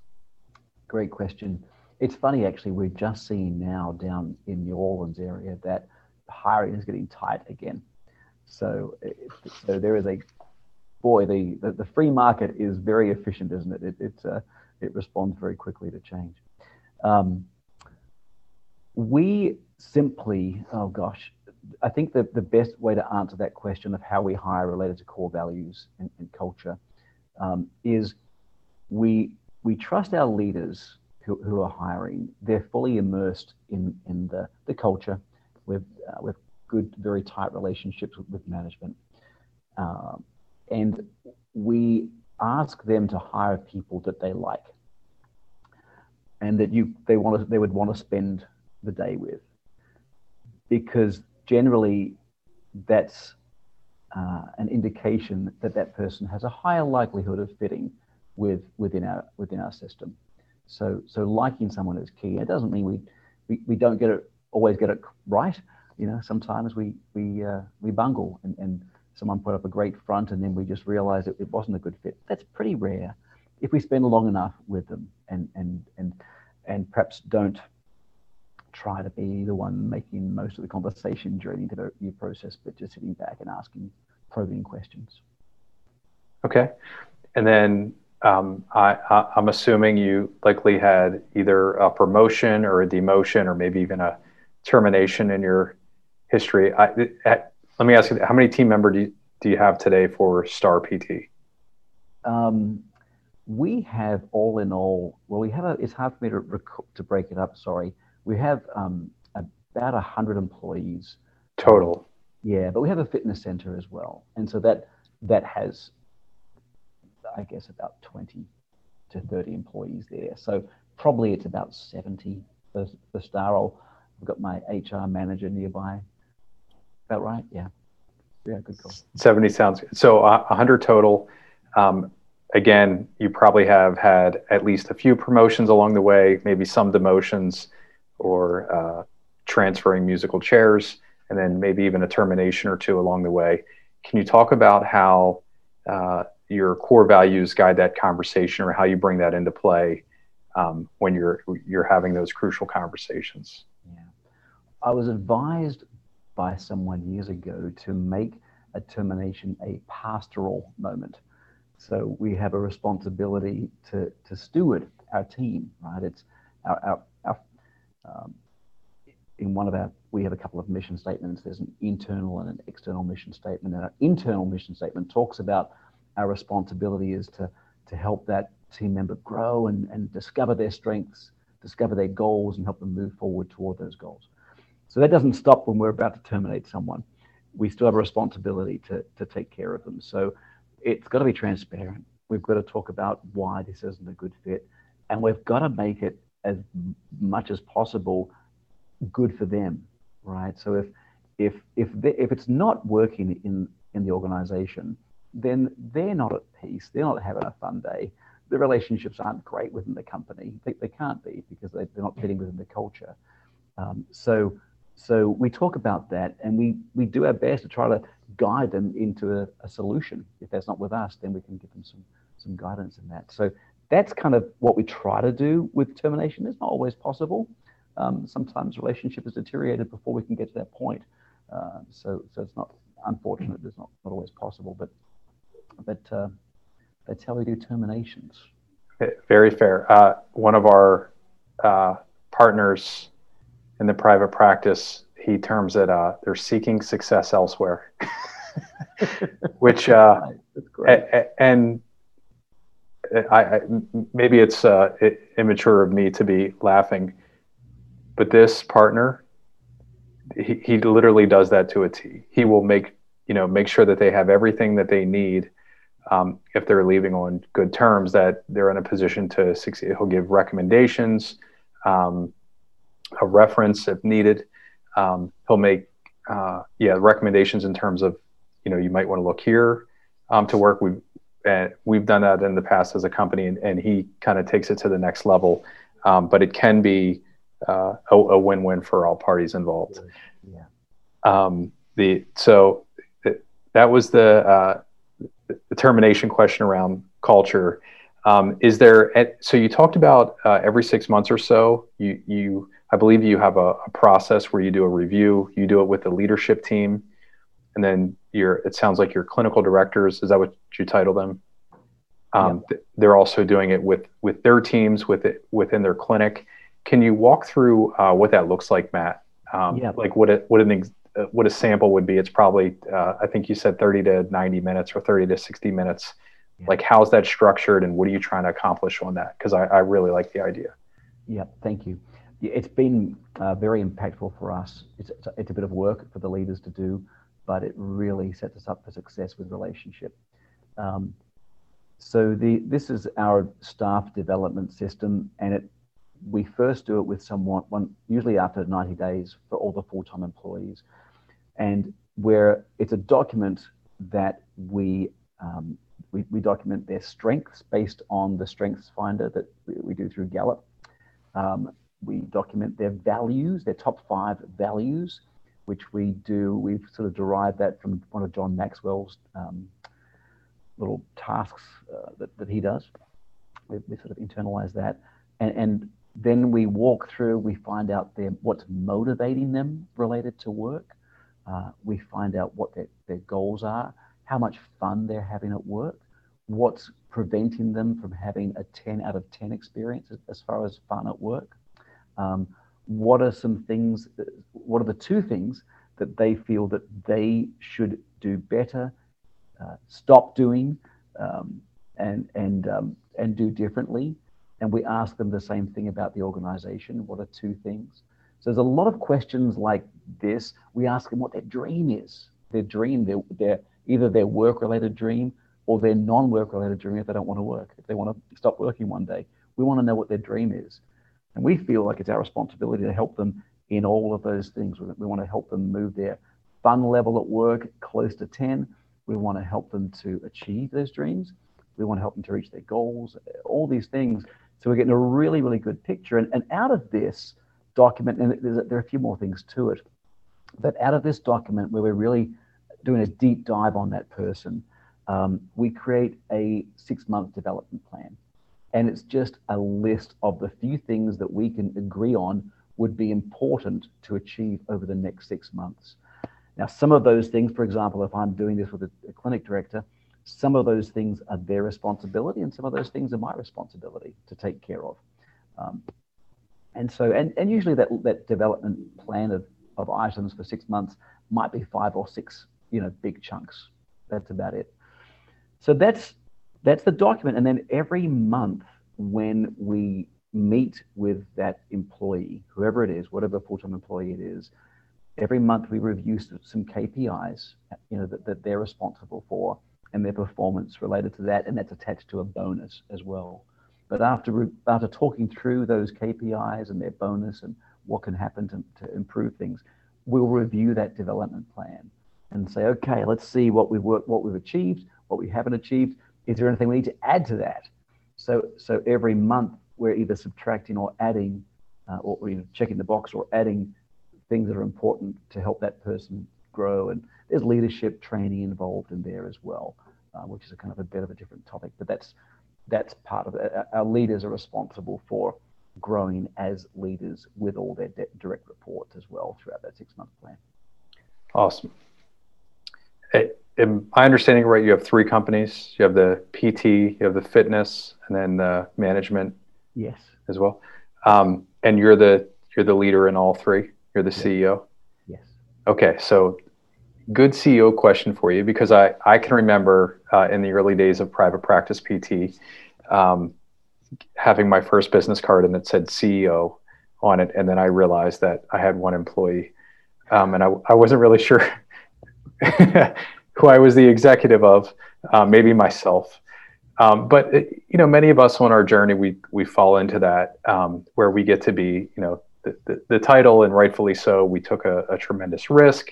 Speaker 2: Great question. It's funny actually. We're just seeing now down in New Orleans area that hiring is getting tight again. So, so there is a boy. The, the, the free market is very efficient, isn't it? it uh, it responds very quickly to change. Um, we simply, oh gosh, I think the, the best way to answer that question of how we hire related to core values and, and culture um, is we we trust our leaders who, who are hiring. They're fully immersed in, in the, the culture with, uh, with good, very tight relationships with, with management. Um, and we ask them to hire people that they like and that you they want to they would want to spend the day with because generally that's uh, an indication that that person has a higher likelihood of fitting with within our within our system so so liking someone is key it doesn't mean we we, we don't get it always get it right you know sometimes we we uh, we bungle and, and someone put up a great front and then we just realize that it wasn't a good fit. That's pretty rare. If we spend long enough with them and and and and perhaps don't try to be the one making most of the conversation during the interview process, but just sitting back and asking probing questions.
Speaker 1: Okay, and then um, I, am assuming you likely had either a promotion or a demotion or maybe even a termination in your history. I, at, let me ask you, how many team members do you, do you have today for Star PT?
Speaker 2: Um, we have all in all, well, we have a, it's hard for me to, rec- to break it up, sorry. We have um, about 100 employees.
Speaker 1: Total.
Speaker 2: Yeah, but we have a fitness center as well. And so that that has, I guess, about 20 to 30 employees there. So probably it's about 70 for, for Starroll. I've got my HR manager nearby Is that right? Yeah. Yeah, good call.
Speaker 1: 70 sounds good. So uh, 100 total. Um, again, you probably have had at least a few promotions along the way, maybe some demotions or uh, transferring musical chairs, and then maybe even a termination or two along the way. Can you talk about how uh, your core values guide that conversation or how you bring that into play um, when you're you're having those crucial conversations?
Speaker 2: Yeah. I was advised by someone years ago to make a termination a pastoral moment. So we have a responsibility to, to steward our team, right? It's our, our, our um, in one of our, we have a couple of mission statements. There's an internal and an external mission statement. And our internal mission statement talks about our responsibility is to, to help that team member grow and, and discover their strengths, discover their goals, and help them move forward toward those goals. So that doesn't stop when we're about to terminate someone. We still have a responsibility to, to take care of them. So it's got to be transparent. We've got to talk about why this isn't a good fit. And we've got to make it as much as possible good for them, right? So if if if they, if it's not working in in the organization, then they're not at peace. They're not having a fun day. The relationships aren't great within the company. They, they can't be because they, are not fitting within the culture. Um, so so we talk about that and we we do our best to try to guide them into a, a solution. If that's not with us, then we can give them some some guidance in that. So that's kind of what we try to do with termination. It's not always possible. Um, sometimes relationship is deteriorated before we can get to that point. Uh, so, so it's not unfortunate. It's not, not always possible, but but uh, that's how we do terminations.
Speaker 1: Very fair. Uh, one of our uh, partners in the private practice, he terms it uh, they're seeking success elsewhere, which uh, and I, I, maybe it's uh, immature of me to be laughing, but this partner, he, he literally does that to a T. He will make you know make sure that they have everything that they need um, if they're leaving on good terms. That they're in a position to succeed. He'll give recommendations, um, a reference if needed. Um, he'll make uh, yeah recommendations in terms of you know you might want to look here um, to work. We and we've done that in the past as a company, and, and he kind of takes it to the next level. Um, but it can be uh, a, a, win-win for all parties involved. Yeah. Um, the so that was the, uh, the termination question around culture. Um, is there so you talked about uh, every six months or so you you I believe you have a, a process where you do a review. You do it with the leadership team and then your it sounds like your clinical directors is that what you title them um, yeah. they're also doing it with with their teams with it within their clinic can you walk through uh, what that looks like matt um, yeah. like what it what an ex, what a sample would be it's probably uh, i think you said 30 to 90 minutes or 30 to 60 minutes. Yeah. like how's that structured and what are you trying to accomplish on that? Because I, I really like the idea.
Speaker 2: Yeah thank you. It's been uh, very impactful for us. It's, it's a bit of work for the leaders to do but it really sets us up for success with relationship. Um, so the this is our staff development system, and it we first do it with someone one usually after 90 days for all the full-time employees, and where it's a document that we um, we, we, document their strengths based on the strengths finder that we, do through Gallup. Um, we document their values, their top five values, which we do. We've sort of derived that from one of John Maxwell's um, little tasks uh, that, that he does. We, we sort of internalize that. And, and then we walk through, we find out their, what's motivating them related to work. Uh, we find out what their, their goals are, how much fun they're having at work, what's preventing them from having a 10 out of 10 experience as far as fun at work. Um, what are some things, what are the two things that they feel that they should do better, uh, stop doing, um, and, and, um, and do differently? And we ask them the same thing about the organization. What are two things? So there's a lot of questions like this. We ask them what their dream is. Their dream, their, their either their work-related dream or their non-work-related dream if they don't want to work, if they want to stop working one day. We want to know what their dream is. And we feel like it's our responsibility to help them in all of those things. We, want to help them move their fun level at work close to 10. We want to help them to achieve those dreams. We want to help them to reach their goals, all these things. So we're getting a really, really good picture. And, and out of this document, and there are a few more things to it, but out of this document where we're really doing a deep dive on that person, um, we create a six month development plan. And it's just a list of the few things that we can agree on would be important to achieve over the next six months. Now, some of those things, for example, if I'm doing this with a, a clinic director, some of those things are their responsibility, and some of those things are my responsibility to take care of. Um, and so, and, and usually that, that development plan of, of items for six months might be five or six, you know, big chunks. That's about it. so that's that's the document. And then every month when we meet with that employee, whoever it is, whatever full-time employee it is, every month we review some KPIs, you know, that, that they're responsible for and their performance related to that, and that's attached to a bonus as well. But after after talking through those KPIs and their bonus and what can happen to, to improve things, we'll review that development plan and say, okay, let's see what we've worked, what we've achieved, what we haven't achieved. Is there anything we need to add to that? So so every month we're either subtracting or adding, uh, or you know, checking the box or adding things that are important to help that person grow. And there's leadership training involved in there as well, uh, which is a kind of a bit of a different topic. But that's that's part of it. Our leaders are responsible for growing as leaders with all their direct reports as well throughout that six month plan.
Speaker 1: Awesome. Am I understanding right? You have three companies. You have the PT, you have the fitness, and then the management.
Speaker 2: Yes.
Speaker 1: As well, um, and you're the you're the leader in all three. You're the CEO?
Speaker 2: Yes.
Speaker 1: Okay, so good CEO question for you because I, I can remember uh, in the early days of private practice PT um, having my first business card and it said CEO on it. And then I realized that I had one employee um, and I, I wasn't really sure who I was the executive of, uh, maybe myself. Um, but it, you know, many of us on our journey, we we fall into that um, where we get to be, you know, the, the, title, and rightfully so. We took a, a tremendous risk,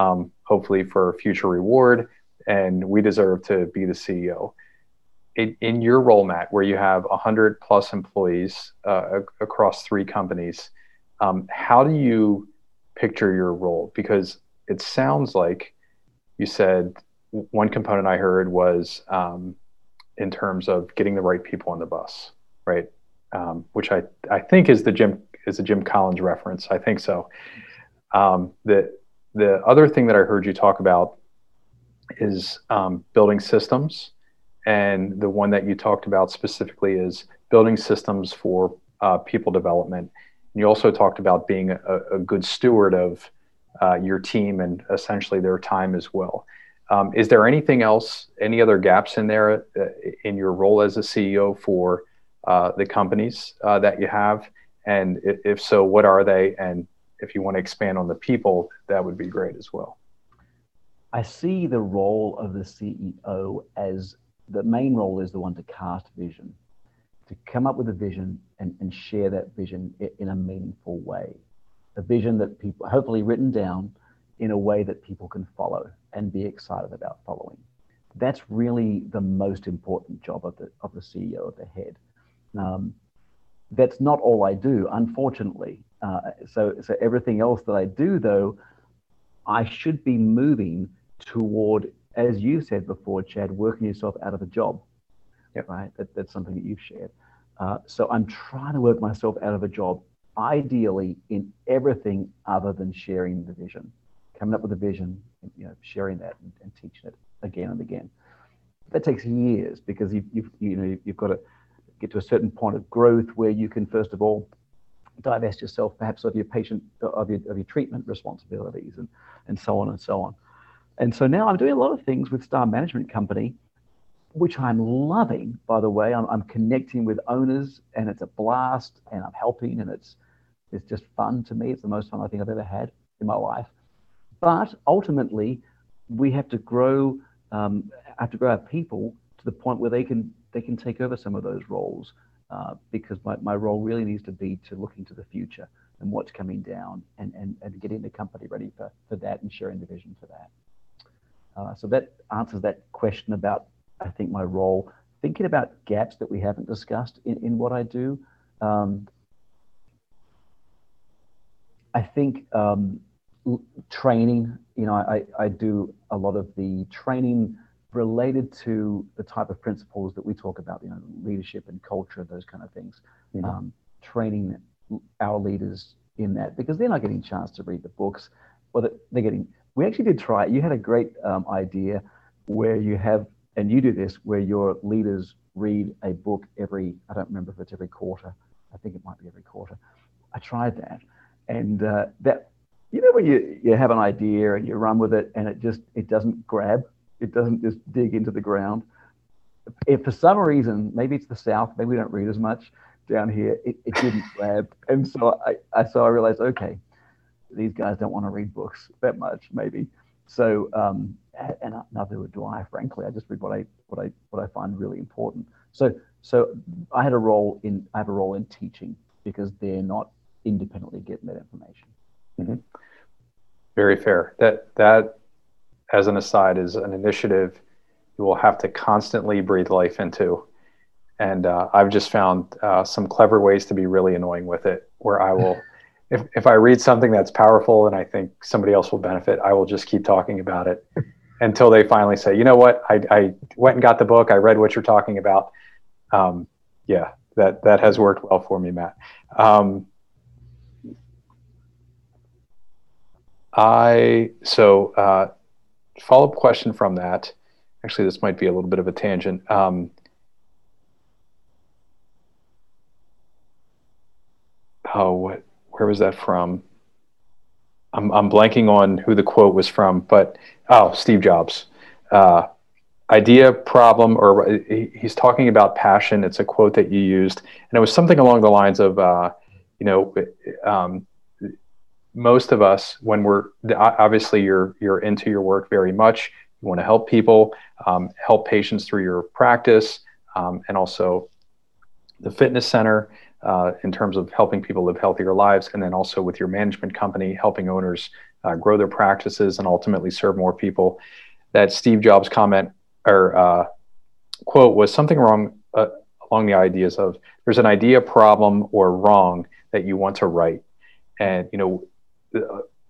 Speaker 1: um, hopefully for future reward, and we deserve to be the CEO. In, in your role, Matt, where you have 100 plus employees uh, across three companies, um, how do you picture your role? Because it sounds like you said one component I heard was um, in terms of getting the right people on the bus, right? Um, which I, I think is the Jim is a Jim Collins reference. I think so. Um, the the other thing that I heard you talk about is um, building systems, and the one that you talked about specifically is building systems for uh, people development. And you also talked about being a, a good steward of uh, your team and essentially their time as well. Um, is there anything else, any other gaps in there uh, in your role as a CEO for uh, the companies uh, that you have? And if so, what are they? And if you want to expand on the people, that would be great as well.
Speaker 2: I see the role of the CEO as the main role is the one to cast vision, to come up with a vision and, and share that vision in a meaningful way. A vision that people, hopefully written down in a way that people can follow and be excited about following. That's really the most important job of the, of the CEO of the head. Um, that's not all I do, unfortunately. Uh, so, so everything else that I do, though, I should be moving toward, as you said before, Chad, working yourself out of a job.
Speaker 1: Yep.
Speaker 2: Right. That, that's something that you've shared. Uh, so I'm trying to work myself out of a job, ideally in everything other than sharing the vision, coming up with a vision, you know, sharing that and, and teaching it again and again. That takes years because you've, you've you know you've got to get to a certain point of growth where you can, first of all, divest yourself perhaps of your patient, of your, of your treatment responsibilities and, and so on and so on. And so now I'm doing a lot of things with Star Management Company, which I'm loving, by the way. I'm, I'm connecting with owners and it's a blast and I'm helping and it's, it's just fun to me. It's the most fun I think I've ever had in my life. But ultimately, we have to grow, um, have to grow our people to the point where they can they can take over some of those roles uh, because my, my role really needs to be to look into the future and what's coming down and, and, and getting the company ready for, for that and sharing the vision for that. Uh, so that answers that question about, I think, my role. Thinking about gaps that we haven't discussed in, in what I do. Um, I think um, training, you know, I, I do a lot of the training related to the type of principles that we talk about, you know, leadership and culture, those kind of things. Mm-hmm. Um, training our leaders in that because they're not getting a chance to read the books, or they're getting. We actually did try it. You had a great um, idea where you have, and you do this, where your leaders read a book every. I don't remember if it's every quarter. I think it might be every quarter. I tried that, and uh, that you know when you you have an idea and you run with it and it just it doesn't grab It doesn't just dig into the ground. If for some reason, maybe it's the South, maybe we don't read as much down here, it, it didn't grab. And so I, I, so I realized, okay, these guys don't want to read books that much, maybe. So, um, and neither do I, frankly. I just read what I, what I, what I find really important. So, so I had a role in, I have a role in teaching because they're not independently getting that information.
Speaker 1: Mm-hmm. Very fair. That, that, as an aside, is an initiative you will have to constantly breathe life into. And uh, I've just found uh, some clever ways to be really annoying with it, where I will, if, if I read something that's powerful and I think somebody else will benefit, I will just keep talking about it until they finally say, you know what, I, I went and got the book, I read what you're talking about. Um, yeah, that, that has worked well for me, Matt. Um, I, so uh, follow up question from that actually, this might be a little bit of a tangent. Um, oh, what, where was that from? I'm, I'm blanking on who the quote was from, but oh, Steve Jobs. Uh, idea, problem, or he's talking about passion. It's a quote that you used, and it was something along the lines of, uh, you know, um, most of us, when we're obviously you're you're into your work very much, you want to help people, um, help patients through your practice, um, and also the fitness center uh, in terms of helping people live healthier lives, and then also with your management company, helping owners uh, grow their practices and ultimately serve more people. That Steve Jobs comment or uh, quote was something wrong uh, along the ideas of there's an idea, problem, or wrong that you want to right, and you know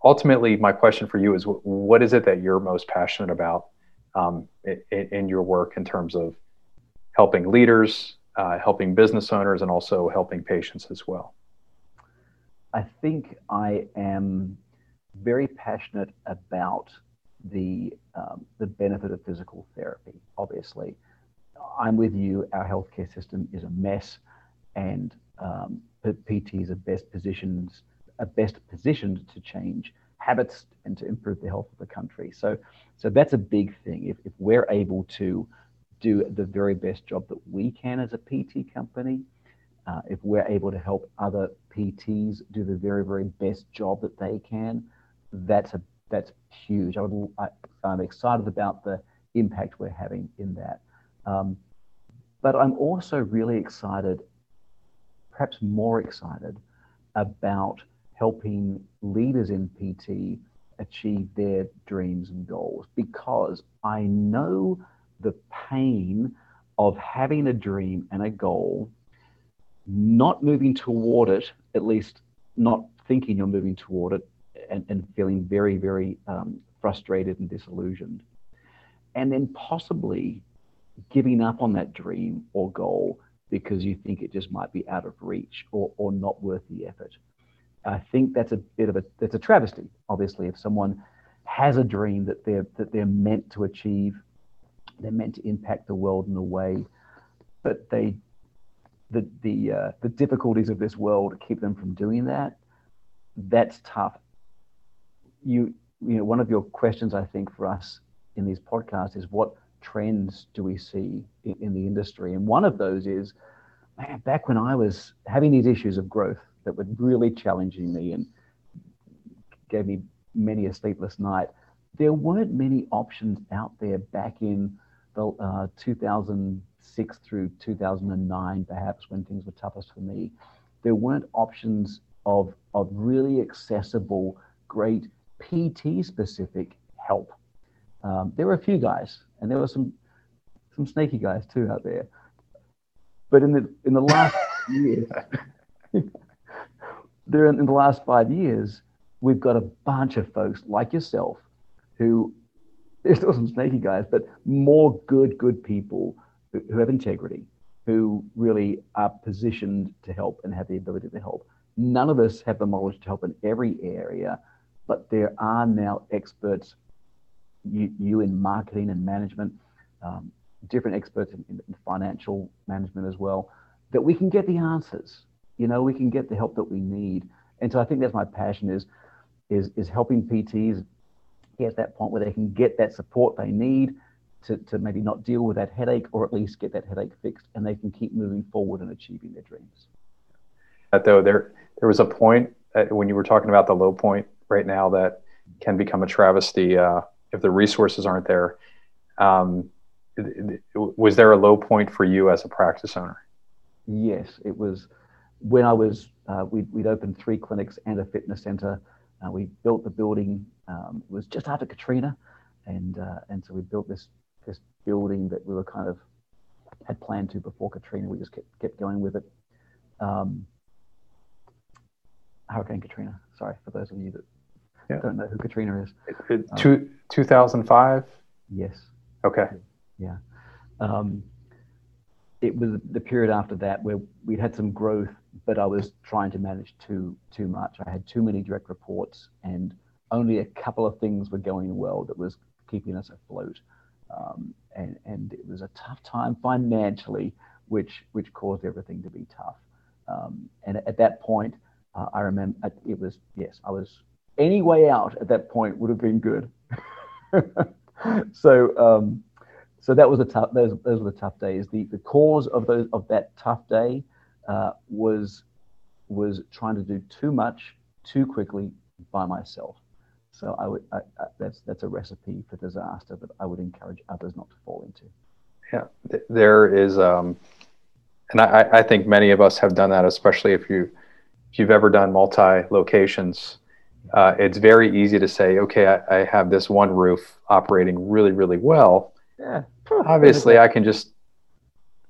Speaker 1: ultimately, my question for you is what is it that you're most passionate about um, in, in, your work in terms of helping leaders, uh, helping business owners, and also helping patients as well?
Speaker 2: I think I am very passionate about the um, the benefit of physical therapy. Obviously, I'm with you. Our healthcare system is a mess, and um, PTs are best positioned are best positioned to change habits and to improve the health of the country. So, so that's a big thing. If, if we're able to do the very best job that we can as a PT company, uh, if we're able to help other PTs do the very, very best job that they can, that's a that's huge. I would, I, am excited about the impact we're having in that. Um, but I'm also really excited, perhaps more excited, about helping leaders in PT achieve their dreams and goals because I know the pain of having a dream and a goal, not moving toward it, at least not thinking you're moving toward it, and, and feeling very, very um, frustrated and disillusioned. And then possibly giving up on that dream or goal because you think it just might be out of reach or, or not worth the effort. I think that's a bit of a that's a travesty. Obviously, if someone has a dream that they're that they're meant to achieve, they're meant to impact the world in a way, but they the the uh, the difficulties of this world keep them from doing that. That's tough. You you know one of your questions I think for us in these podcasts is what trends do we see in, in the industry, and one of those is man, back when I was having these issues of growth that were really challenging me and gave me many a sleepless night. There weren't many options out there back in the uh, 2006 through 2009, perhaps when things were toughest for me. There weren't options of of really accessible, great PT specific help. Um, there were a few guys, and there were some some snaky guys too out there. But in the in the last year, there in the last five years, we've got a bunch of folks like yourself who there's still some snaky guys, but more good, good people who, have integrity, who really are positioned to help and have the ability to help. None of us have the knowledge to help in every area, but there are now experts, you, you in marketing and management, um, different experts in, in financial management as well, that we can get the answers you know, we can get the help that we need. And so I think that's my passion is is is helping PTs get that point where they can get that support they need to, to maybe not deal with that headache or at least get that headache fixed and they can keep moving forward and achieving their dreams.
Speaker 1: That Though there, there was a point when you were talking about the low point right now that can become a travesty uh, if the resources aren't there. Um, was there a low point for you as a practice owner?
Speaker 2: Yes, it was when I was, uh, we'd, we'd opened three clinics and a fitness center. Uh, we built the building, um, it was just after Katrina. And, uh, and so we built this, this building that we were kind of had planned to before Katrina. We just kept, kept going with it. Um, Hurricane Katrina. Sorry for those of you that yeah. don't know who Katrina is.
Speaker 1: It, it, two, 2005?
Speaker 2: Yes.
Speaker 1: Okay.
Speaker 2: Yeah. Um, it was the period after that where we had some growth, but I was trying to manage too too much. I had too many direct reports, and only a couple of things were going well that was keeping us afloat. Um, and and it was a tough time financially, which which caused everything to be tough. Um, and at that point, uh, I remember it was yes, I was any way out at that point would have been good. so um, so that was a tough. Those those were the tough days. The the cause of those of that tough day uh, was was trying to do too much too quickly by myself. So I would I, I, that's that's a recipe for disaster that I would encourage others not to fall into.
Speaker 1: Yeah, there is, um, and I, I think many of us have done that, especially if you if you've ever done multi locations. Uh, it's very easy to say, okay, I, I have this one roof operating really, really well yeah. Obviously, I can just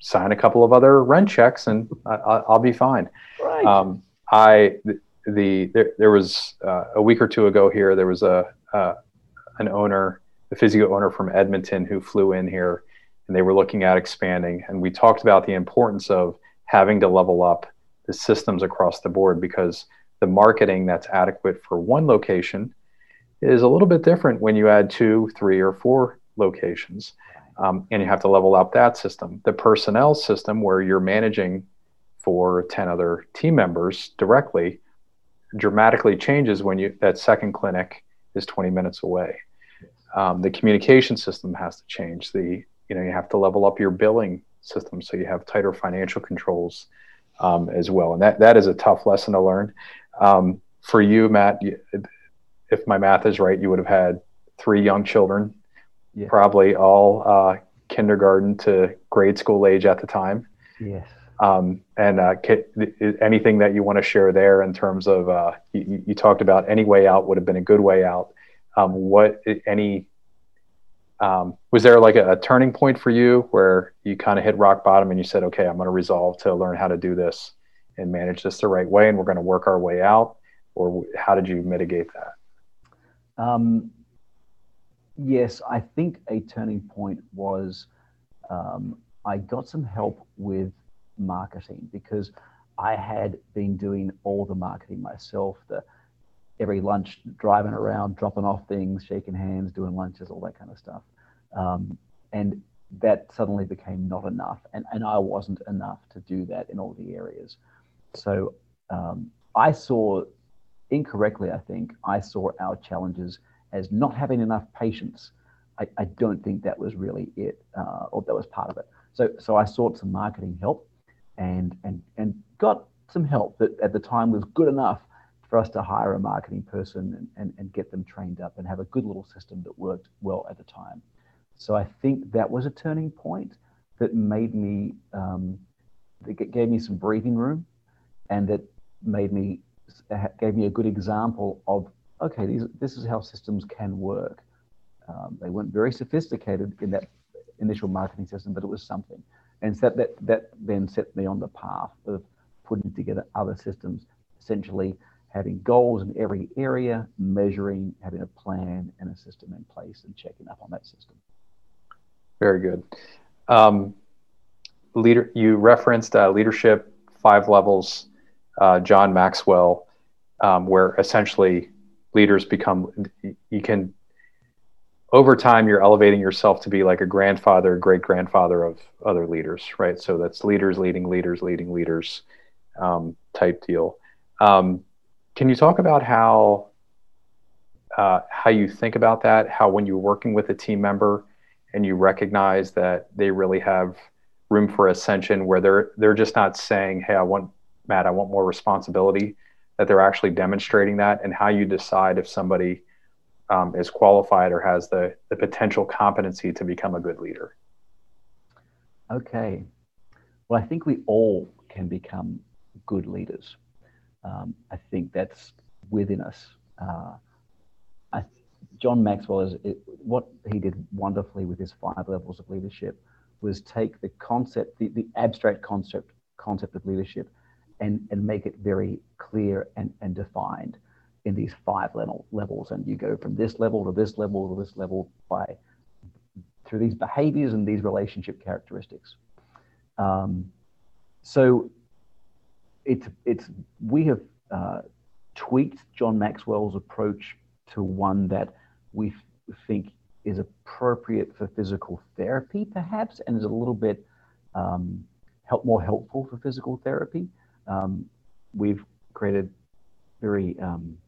Speaker 1: sign a couple of other rent checks and I, will be fine. Right. Um, I the, the there, there was uh, a week or two ago here. There was a uh, an owner, a physio owner from Edmonton, who flew in here, and they were looking at expanding. And we talked about the importance of having to level up the systems across the board because the marketing that's adequate for one location is a little bit different when you add two, three, or four locations. Um, and you have to level up that system. The personnel system, where you're managing for 10 other team members directly, dramatically changes when you that second clinic is 20 minutes away. Um, the communication system has to change. The you know you have to level up your billing system so you have tighter financial controls um, as well, and that that is a tough lesson to learn. Um, for you, Matt, if my math is right, you would have had three young children yeah. probably all uh, kindergarten to grade school age at the time.
Speaker 2: Yes.
Speaker 1: Um, and uh, anything that you want to share there in terms of uh, you, you, talked about any way out would have been a good way out. Um, what any um, was there like a, a, turning point for you where you kind of hit rock bottom and you said, okay, I'm going to resolve to learn how to do this and manage this the right way, and we're going to work our way out, or how did you mitigate that?
Speaker 2: Yes, I think a turning point was um, I got some help with marketing because I had been doing all the marketing myself. The every lunch, driving around, dropping off things, shaking hands, doing lunches, all that kind of stuff. Um, and that suddenly became not enough, and and I wasn't enough to do that in all the areas. So um, I saw incorrectly, I think, I saw our challenges as not having enough patients. I, I don't think that was really it, uh, or that was part of it. So, so I sought some marketing help, and and and got some help that at the time was good enough for us to hire a marketing person and, and, and get them trained up and have a good little system that worked well at the time. So I think that was a turning point that made me um, that gave me some breathing room, and that made me gave me a good example of okay, these, this is how systems can work. Um, they weren't very sophisticated in that initial marketing system, but it was something. And so that, that then set me on the path of putting together other systems, essentially having goals in every area, measuring, having a plan and a system in place, and checking up on that system.
Speaker 1: Very good. Um, leader, you referenced uh, leadership five levels, uh, John Maxwell, um, where essentially leaders become you can over time you're elevating yourself to be like a grandfather great grandfather of other leaders right? So that's leaders leading leaders leading leaders um, type deal. Um, can you talk about how uh, how you think about that? How when you're working with a team member and you recognize that they really have room for ascension where they're they're just not saying hey i want matt i want more responsibility that they're actually demonstrating that and how you decide if somebody um, is qualified or has the, the potential competency to become a good leader.
Speaker 2: Okay. Well i think we all can become good leaders. Um, i think that's within us. Uh, I, john maxwell is it, what he did wonderfully with his five levels of leadership was take the concept, the, the abstract concept concept of leadership, and and make it very clear and, and defined in these five level levels. And you go from this level to this level to this level by through these behaviors and these relationship characteristics. Um, so it's it's we have uh, tweaked John Maxwell's approach to one that we think is appropriate for physical therapy, perhaps, and is a little bit um, help more helpful for physical therapy. Um, we've created very um,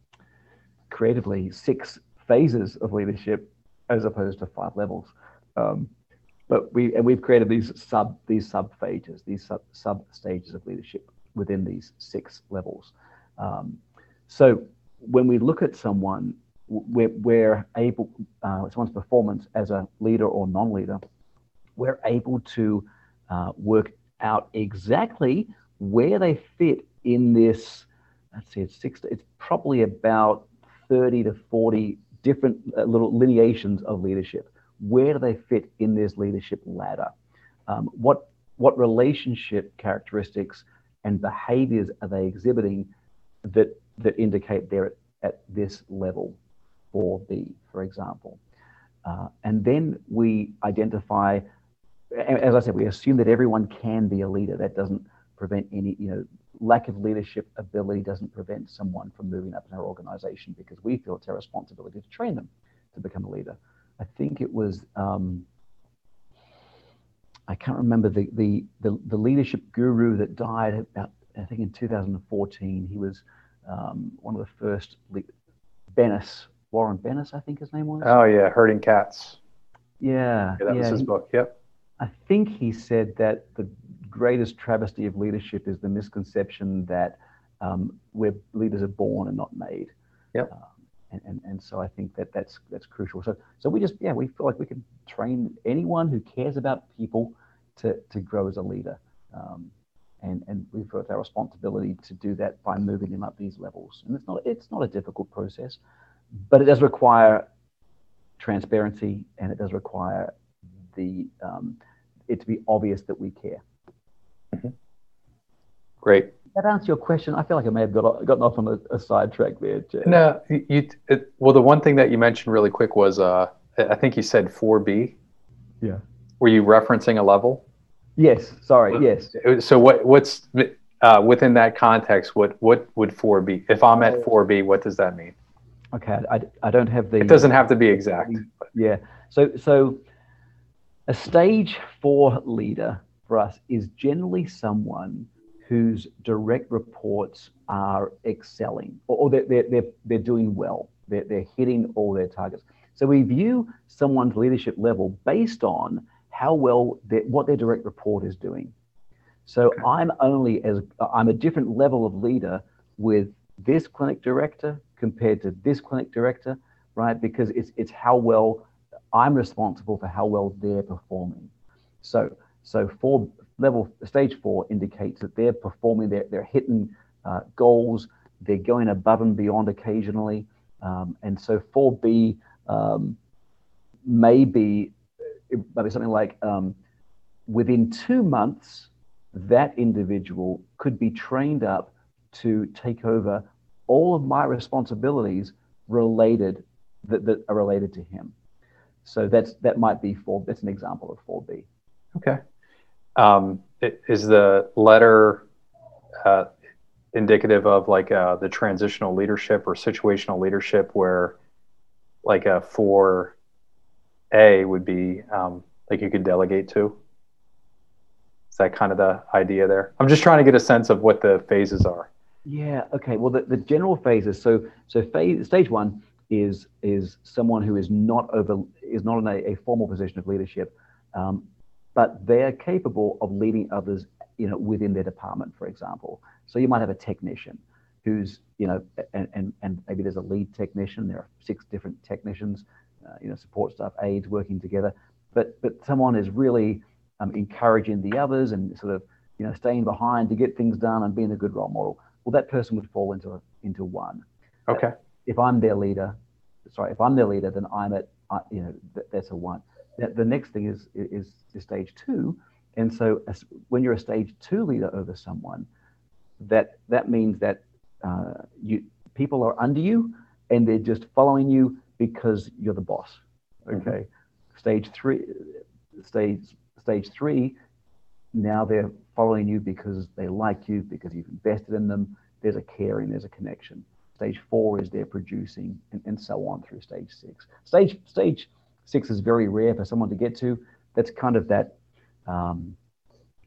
Speaker 2: creatively six phases of leadership as opposed to five levels. Um, but we and we've created these sub these sub phases, these sub sub stages of leadership within these six levels. Um, so when we look at someone we're, we're able, uh, someone's performance as a leader or non-leader, we're able to uh, work out exactly where they fit in this. Let's see, it's six. It's probably about thirty to forty different uh, little lineations of leadership. Where do they fit in this leadership ladder? Um, what what relationship characteristics and behaviors are they exhibiting that that indicate they're at, at this level? 4B, for example. Uh, and then we identify, as I said, we assume that everyone can be a leader. That doesn't prevent any, you know, lack of leadership ability doesn't prevent someone from moving up in our organization because we feel it's our responsibility to train them to become a leader. I think it was, um, I can't remember the, the, the, the, leadership guru that died about, I think in 2014. He was um, one of the first, le- Bennis Warren Bennis, I think his name was.
Speaker 1: Oh yeah, Herding Cats.
Speaker 2: Yeah,
Speaker 1: yeah that
Speaker 2: yeah,
Speaker 1: was his
Speaker 2: he,
Speaker 1: book. Yep.
Speaker 2: I think he said that the greatest travesty of leadership is the misconception that um, where leaders are born and not made.
Speaker 1: Yep.
Speaker 2: Um, and, and, and so I think that that's that's crucial. So so we just yeah we feel like we can train anyone who cares about people to to grow as a leader. Um, and, and we feel it's our responsibility to do that by moving them up these levels. And it's not it's not a difficult process but it does require transparency and it does require the um, it to be obvious that we care.
Speaker 1: Mm-hmm. Great.
Speaker 2: That answer your question. I feel like I may have got gotten off on a, a sidetrack there. Jay.
Speaker 1: No, you. It, well, the one thing that you mentioned really quick was uh, I think you said 4B.
Speaker 2: Yeah.
Speaker 1: Were you referencing a level?
Speaker 2: Yes. Sorry. Yes.
Speaker 1: So what what's uh, within that context? What what would 4B? If I'm at 4B, what does that mean?
Speaker 2: Okay, I, I don't have the.
Speaker 1: It doesn't have to be exact.
Speaker 2: Yeah. So so a stage four leader for us is generally someone whose direct reports are excelling or, they're, they're, they're doing well. They're, they're hitting all their targets. So we view someone's leadership level based on how well what their direct report is doing. So okay. I'm only as I'm a different level of leader with this clinic director compared to this clinic director, right? Because it's it's how well I'm responsible for how well they're performing. So so for level stage four indicates that they're performing, they're they're hitting uh, goals, they're going above and beyond occasionally, um, and so 4B um, may be it might be something like um, within two months that individual could be trained up to take over all of my responsibilities related that, that are related to him. So that's that might be four. That's an example of four B.
Speaker 1: Okay. Um, is the letter uh, indicative of like uh, the transitional leadership or situational leadership, where like a four A would be um, like you could delegate to? Is that kind of the idea there? I'm just trying to get a sense of what the phases are.
Speaker 2: Yeah. Okay. Well, the, the general phases. So so phase stage one is is someone who is not over is not in a, a formal position of leadership, um, but they're capable of leading others, you know, within their department, for example. So you might have a technician who's, you know, and, and, and maybe there's a lead technician. There are six different technicians, uh, you know, support staff, aides working together. But but someone is really um, encouraging the others and sort of, you know, staying behind to get things done and being a good role model. Well, that person would fall into a, into one.
Speaker 1: Okay.
Speaker 2: If I'm their leader, sorry, if I'm their leader, then I'm at, uh, you know, that's a one. The next thing is, is, is stage two. And so as, when you're a stage two leader over someone, that, that means that uh, you, people are under you and they're just following you because you're the boss. Mm-hmm. Okay. Mm-hmm. Stage three, stage, stage three, now they're following you because they like you, because you've invested in them. There's a caring, there's a connection. Stage four is they're producing, and, and so on through stage six. Stage stage six is very rare for someone to get to. That's kind of that um,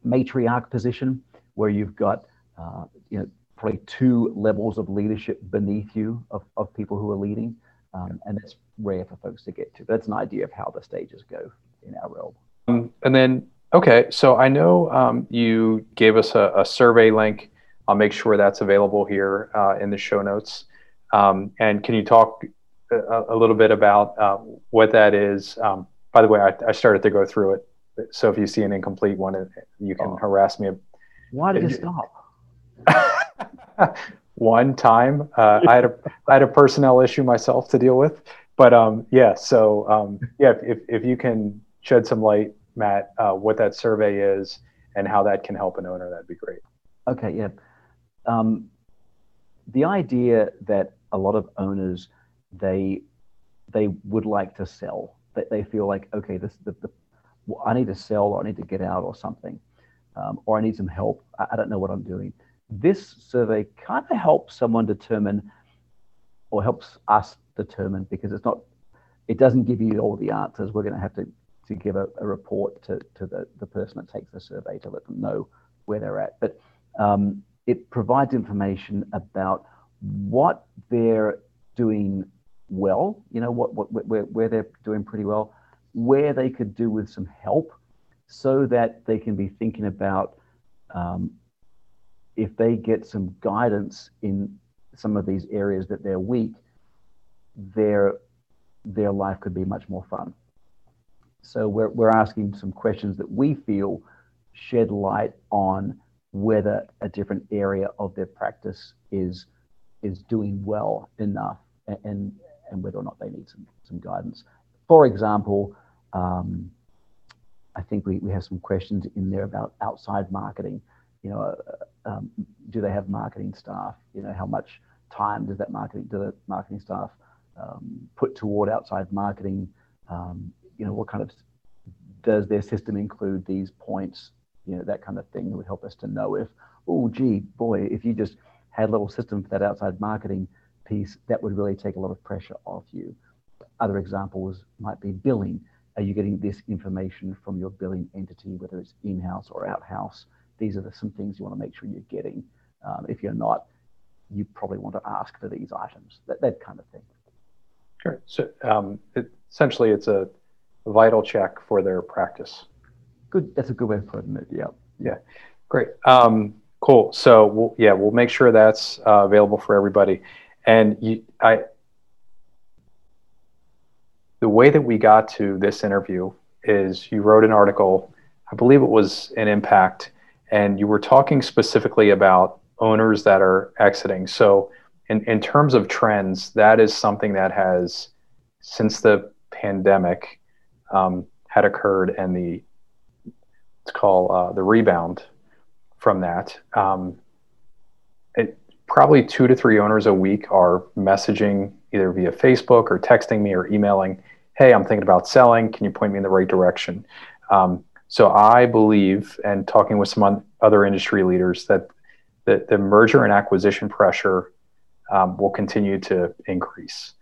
Speaker 2: matriarch position where you've got uh, you know probably two levels of leadership beneath you of, of people who are leading, um, and that's rare for folks to get to. That's an idea of how the stages go in our realm.
Speaker 1: Um, and then okay, so I know um, you gave us a, a survey link I'll make sure that's available here uh, in the show notes. Um, and can you talk a, a little bit about uh, what that is? Um, by the way, I, I, started to go through it. So if you see an incomplete one, you can oh. harass me.
Speaker 2: Why did you stop?
Speaker 1: one time, uh, I had a I had a personnel issue myself to deal with, but um, yeah. So um, yeah, if if you can shed some light, Matt, uh, what that survey is and how that can help an owner, that'd be great.
Speaker 2: Okay, yeah um, the idea that a lot of owners they they would like to sell. That they feel like okay this the, the I need to sell or I need to get out or something um, or I need some help. I, I don't know what I'm doing. This survey kind of helps someone determine or helps us determine because it's not it doesn't give you all the answers. We're going to have to to give a, a report to, to the, the person that takes the survey to let them know where they're at. But um, it provides information about what they're doing well, you know, what, what where, where they're doing pretty well, where they could do with some help so that they can be thinking about um, if they get some guidance in some of these areas that they're weak, their their life could be much more fun. So we're, we're asking some questions that we feel shed light on whether a different area of their practice is is doing well enough and and whether or not they need some some guidance. For example, um, I think we, we have some questions in there about outside marketing. You know, uh, um, do they have marketing staff? You know, how much time does that marketing do the marketing staff um, put toward outside marketing? Um, you know, what kind of does their system include these points you know, that kind of thing would help us to know if, oh, gee, boy, if you just had a little system for that outside marketing piece, that would really take a lot of pressure off you. Other examples might be billing. Are you getting this information from your billing entity, whether it's in-house or out-house? These are the, some things you want to make sure you're getting. Um, if you're not, you probably want to ask for these items, that, that kind of thing.
Speaker 1: Sure. So um, it, essentially, it's a vital check for their practice
Speaker 2: good. That's a good way of putting it. Yeah.
Speaker 1: Yeah. Great. Um, cool. So we'll, yeah, we'll make sure that's uh, available for everybody. And you, I, the way that we got to this interview is you wrote an article, I believe it was an impact, and you were talking specifically about owners that are exiting. So in, in terms of trends, that is something that has, since the pandemic um, had occurred and the it's called uh, the rebound from that. Um, probably two to three owners a week are messaging either via Facebook or texting me or emailing, "Hey, I'm thinking about selling. Can you point me in the right direction?" Um, so I believe, and talking with some other industry leaders, that the, the merger and acquisition pressure um, will continue to increase.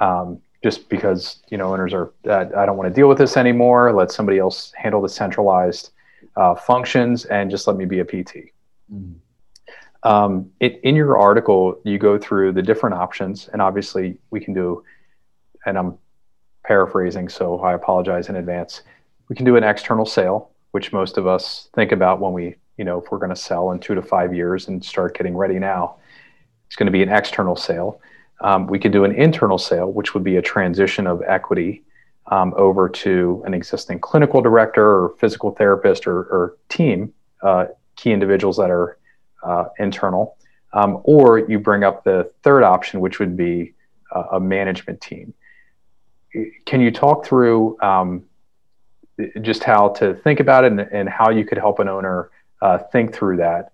Speaker 1: Um, just because you know owners are, uh, I don't want to deal with this anymore. Let somebody else handle the centralized uh, functions and just let me be a PT. Mm-hmm. Um, it, in your article, you go through the different options, and obviously we can do, and I'm paraphrasing, so I apologize in advance. We can do an external sale, which most of us think about when we, you know, if we're going to sell in two to five years and start getting ready now. It's going to be an external sale. Um, we could do an internal sale, which would be a transition of equity um, over to an existing clinical director or physical therapist or, or team, uh, key individuals that are uh, internal. Um, or you bring up the third option, which would be uh, a management team. Can you talk through um, just how to think about it and, and, how you could help an owner uh, think through that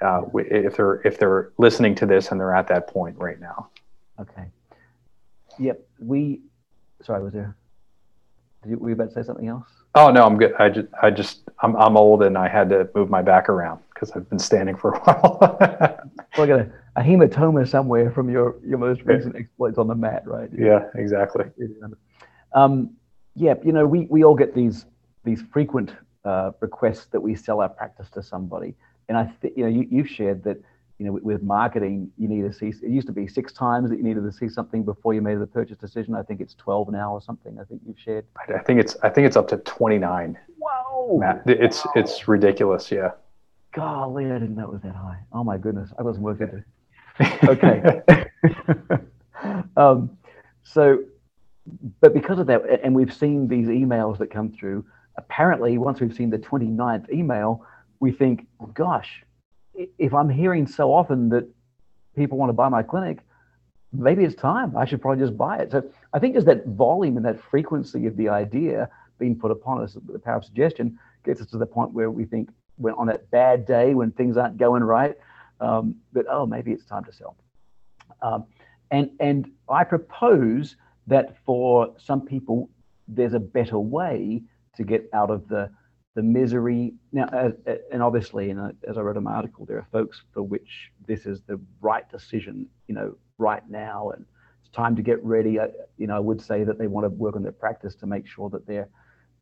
Speaker 1: uh, if they're if they're listening to this and they're at that point right now?
Speaker 2: Okay. Yep. We. Sorry, was there? Did you, were you about to say something else?
Speaker 1: Oh no, I'm good. I just, I just, I'm, I'm old and I had to move my back around because I've been standing for a while.
Speaker 2: I got a, a, hematoma somewhere from your your most recent exploits on the mat, right?
Speaker 1: Yeah, exactly.
Speaker 2: Um, yeah, you know, we we all get these these frequent uh, requests that we sell our practice to somebody, and I think you know you, you've shared that you know, with, with, marketing, you need to see, it used to be six times that you needed to see something before you made the purchase decision. I think it's 12 now or something. I think you've shared.
Speaker 1: I think it's, I think it's up to 29.
Speaker 2: Wow.
Speaker 1: Matt. It's, wow. it's ridiculous. Yeah.
Speaker 2: Golly, I didn't know it was that high. Oh my goodness. I wasn't working. okay. um, so, but because of that, and we've seen these emails that come through, apparently once we've seen the 29th email, we think, gosh, if I'm hearing so often that people want to buy my clinic, maybe it's time. I should probably just buy it. So I think just that volume and that frequency of the idea being put upon us, the power of suggestion, gets us to the point where we think when on that bad day when things aren't going right, um, that oh maybe it's time to sell. Um, and and I propose that for some people there's a better way to get out of the the misery. Now, as, and obviously, in as I wrote in my article, there are folks for which this is the right decision, you know, right now, and it's time to get ready. I, you know, I would say that they want to work on their practice to make sure that they're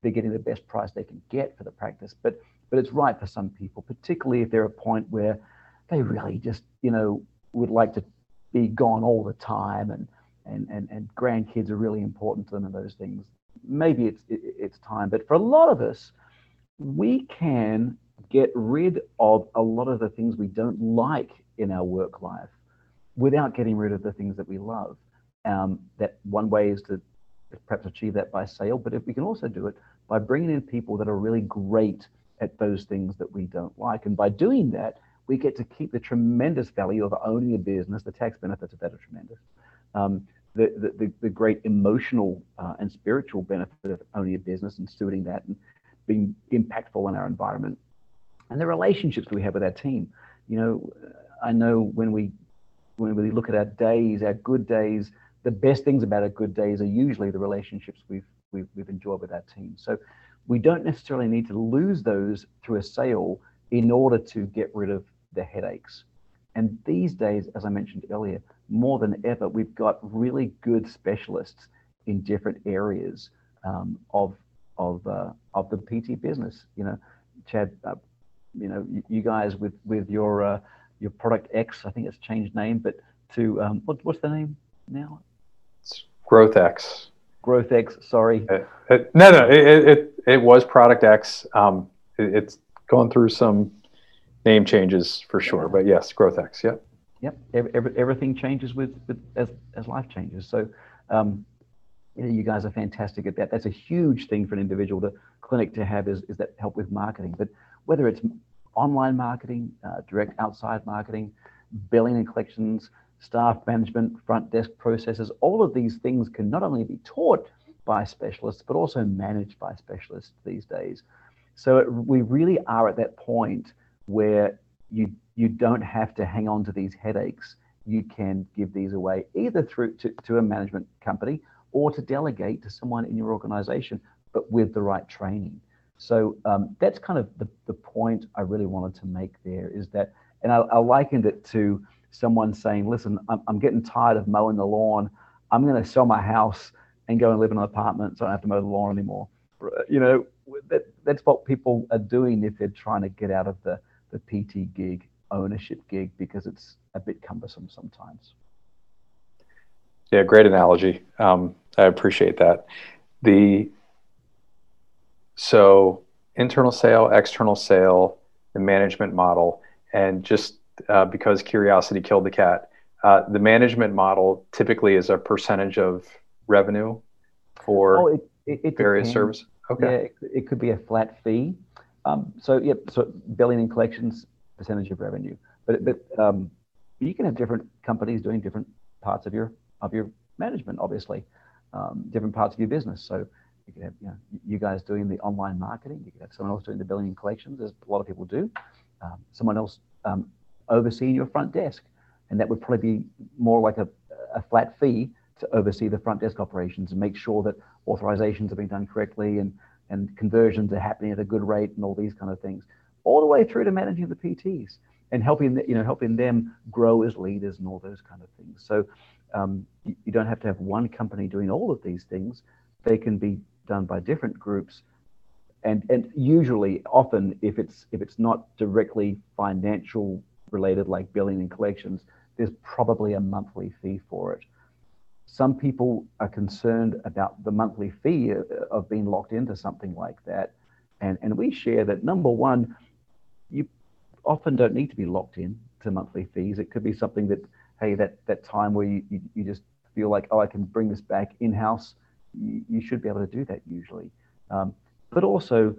Speaker 2: they're getting the best price they can get for the practice. But but it's right for some people, particularly if they're at a point where they really just, you know, would like to be gone all the time and and and, and grandkids are really important to them and those things. Maybe it's it, it's time, but for a lot of us we can get rid of a lot of the things we don't like in our work life without getting rid of the things that we love. Um, that one way is to perhaps achieve that by sale, but if we can also do it by bringing in people that are really great at those things that we don't like. And by doing that, we get to keep the tremendous value of owning a business. The tax benefits of that are tremendous. Um, the, the, the, great emotional uh, and spiritual benefit of owning a business and stewarding that and being impactful in our environment and the relationships we have with our team. You know, I know when we when we look at our days, our good days, the best things about our good days are usually the relationships we've we've, we've enjoyed with our team. So we don't necessarily need to lose those through a sale in order to get rid of the headaches. And these days, as I mentioned earlier, more than ever, we've got really good specialists in different areas um, of of uh, of the PT business. You know, Chad, uh, you know, you, you, guys with with your uh, your product X, I think it's changed name, but to um, what, what's the name now?
Speaker 1: It's Growth X.
Speaker 2: Growth X. Sorry.
Speaker 1: It, it, no, no, it, it it was Product X. Um, it's going through some name changes for sure, but yes, Growth X. Yep.
Speaker 2: Yep. Every, every, everything changes with, with as as life changes. So. Um, you, know, you guys are fantastic at that. That's a huge thing for an individual to clinic to have is, is that help with marketing. But whether it's online marketing, uh, direct outside marketing, billing and collections, staff management, front desk processes, all of these things can not only be taught by specialists, but also managed by specialists these days. So it, we really are at that point where you you don't have to hang on to these headaches. You can give these away either through to, to a management company or to delegate to someone in your organization, but with the right training. So um, that's kind of the, the point I really wanted to make there is that, and I, I likened it to someone saying, listen, I'm, I'm getting tired of mowing the lawn. I'm going to sell my house and go and live in an apartment so I don't have to mow the lawn anymore. You know, that, that's what people are doing if they're trying to get out of the, the PT gig, ownership gig, because it's a bit cumbersome sometimes.
Speaker 1: Yeah, great analogy. Um, I appreciate that. the so internal sale, external sale, the management model, and just uh, because curiosity killed the cat, uh, the management model typically is a percentage of revenue for oh, it, it, it various services.
Speaker 2: Okay. Yeah, it, it, could be a flat fee. Um, so yep, so billing and collections percentage of revenue. But but um, you can have different companies doing different parts of your of your management, obviously, um, different parts of your business. So you could have you, know, you guys doing the online marketing. You could have someone else doing the billing and collections, as a lot of people do. Um, someone else um, overseeing your front desk, and that would probably be more like a, a flat fee to oversee the front desk operations and make sure that authorizations are being done correctly and and conversions are happening at a good rate and all these kind of things, all the way through to managing the PTs and helping you know helping them grow as leaders and all those kind of things. So um, you, you, don't have to have one company doing all of these things. They can be done by different groups, and and usually often if it's if it's not directly financial related like billing and collections, there's probably a monthly fee for it. Some people are concerned about the monthly fee of being locked into something like that. And, and we share that number one, you often don't need to be locked in to monthly fees. It could be something that, hey, that, that time where you, you, you just feel like, oh, I can bring this back in house, you, you, should be able to do that usually. Um, but also,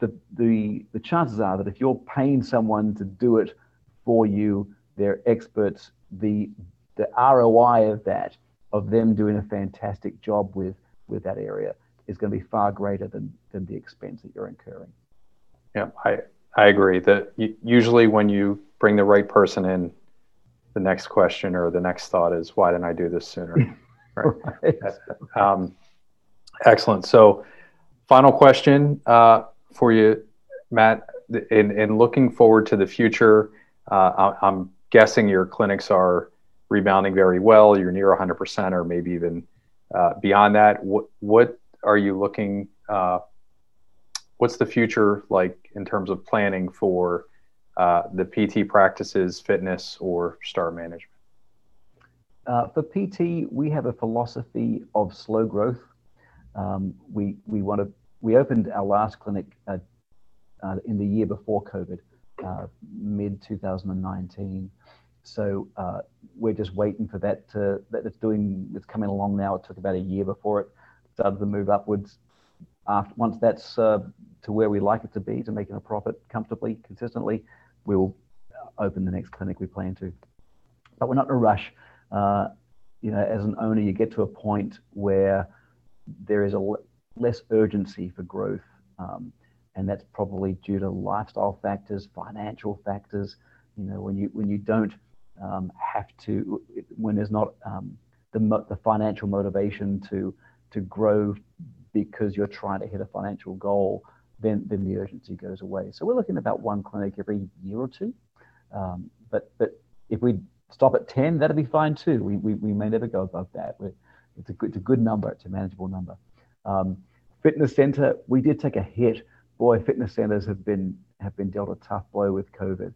Speaker 2: the, the, the chances are that if you're paying someone to do it for you, they're experts, the, the ROI of that of them doing a fantastic job with with that area is going to be far greater than than the expense that you're incurring.
Speaker 1: Yeah, I I agree that usually when you bring the right person in, the next question or the next thought is why didn't I do this sooner? right. right. Um, excellent. So, final question uh, for you, Matt. In in looking forward to the future, uh, I'm guessing your clinics are rebounding very well, you're near 100% or maybe even uh, beyond that. What, what are you looking, uh, what's the future like in terms of planning for uh, the PT practices, fitness, or star management?
Speaker 2: Uh, for PT, we have a philosophy of slow growth. Um, we we want to. We opened our last clinic uh, uh, in the year before COVID, mid 2019. So uh, we're just waiting for that to that it's doing it's coming along now. It took about a year before it started to move upwards. After once that's uh, to where we like it to be, to making a profit comfortably, consistently, we will open the next clinic we plan to. But we're not in a rush. Uh, you know, as an owner, you get to a point where there is a l- less urgency for growth, um, and that's probably due to lifestyle factors, financial factors. You know, when you when you don't um, have to when there's not um, the the financial motivation to to grow because you're trying to hit a financial goal, then then the urgency goes away. So we're looking at about one clinic every year or two. Um, but but if we stop at 10, that'd be fine too. We, we, we may never go above that. We're, it's, a good, it's a good number, it's a manageable number. Um, fitness center, we did take a hit. Boy, fitness centers have been have been dealt a tough blow with COVID.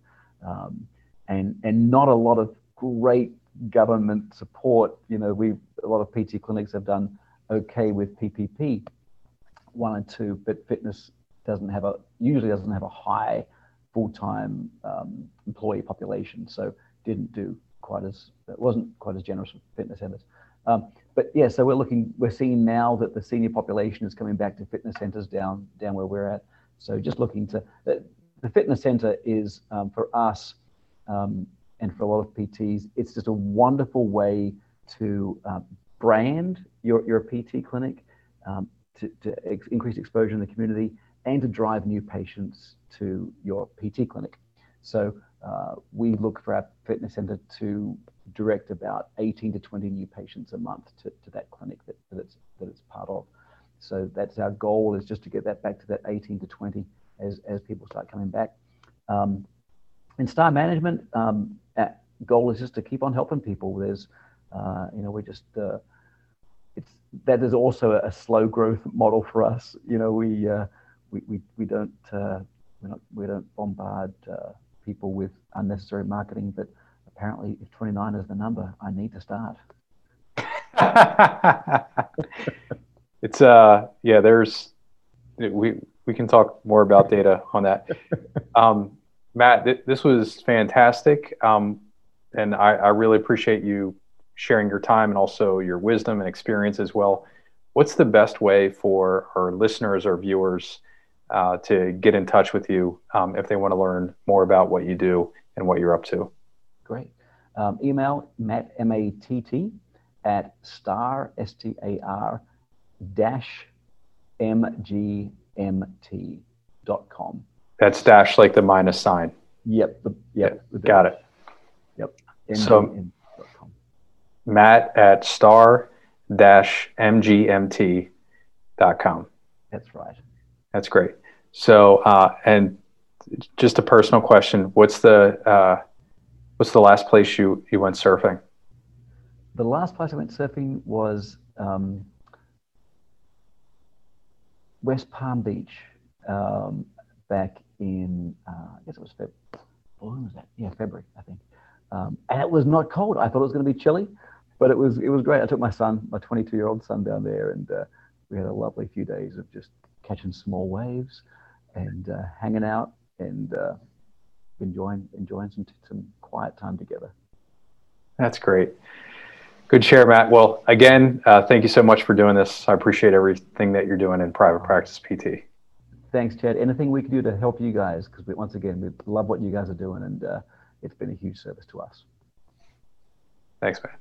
Speaker 2: Um, and and not a lot of great government support. You know, we a lot of PT clinics have done okay with PPP one and two, but fitness doesn't have a usually doesn't have a high full-time um, employee population, so didn't do quite as it wasn't quite as generous with fitness centers. Um, but yeah, so we're looking, we're seeing now that the senior population is coming back to fitness centers down down where we're at. So just looking to the fitness center is um, for us um, and for a lot of PTs, it's just a wonderful way to uh, brand your, your PT clinic, um, to, to ex- increase exposure in the community, and to drive new patients to your PT clinic. So uh, we look for our fitness center to direct about 18 to 20 new patients a month to, to that clinic that, that, it's, that it's part of. So that's our goal is just to get that back to that 18 to 20 as, as people start coming back. Um, in star management, um, goal is just to keep on helping people. There's, uh, you know, we just, uh, it's that is also a, slow growth model for us. You know, we uh, we, we we don't uh, we not we don't bombard uh, people with unnecessary marketing, but apparently, if 29 is the number, I need to start.
Speaker 1: It's uh yeah, there's we we can talk more about data on that. Um, Matt, th- this was fantastic, um, and I, I really appreciate you sharing your time and also your wisdom and experience as well. What's the best way for our listeners or viewers uh, to get in touch with you um, if they want to learn more about what you do and what you're up to?
Speaker 2: Great. Um, email matt m a t t at star s t a r dash m g m t dot com.
Speaker 1: That's dash like the minus sign.
Speaker 2: Yep. The, yep.
Speaker 1: got it.
Speaker 2: Yep.
Speaker 1: So Matt at star dash mgmt dot com.
Speaker 2: That's right.
Speaker 1: That's great. So, uh, and just a personal question: What's the uh, what's the last place you you went surfing?
Speaker 2: The last place I went surfing was um, West Palm Beach um, back in uh, I guess it was February. When was that? Yeah, February, I think. Um, and it was not cold. I thought it was going to be chilly, but it was it was great. I took my son, my 22 year old son, down there, and uh, we had a lovely few days of just catching small waves and uh, hanging out and uh, enjoying enjoying some some quiet time together.
Speaker 1: That's great. Good share, Matt. Well, again, uh, thank you so much for doing this. I appreciate everything that you're doing in private practice PT.
Speaker 2: Thanks, Chad. Anything we can do to help you guys, because once again, we love what you guys are doing, and uh, it's been a huge service to us.
Speaker 1: Thanks, man.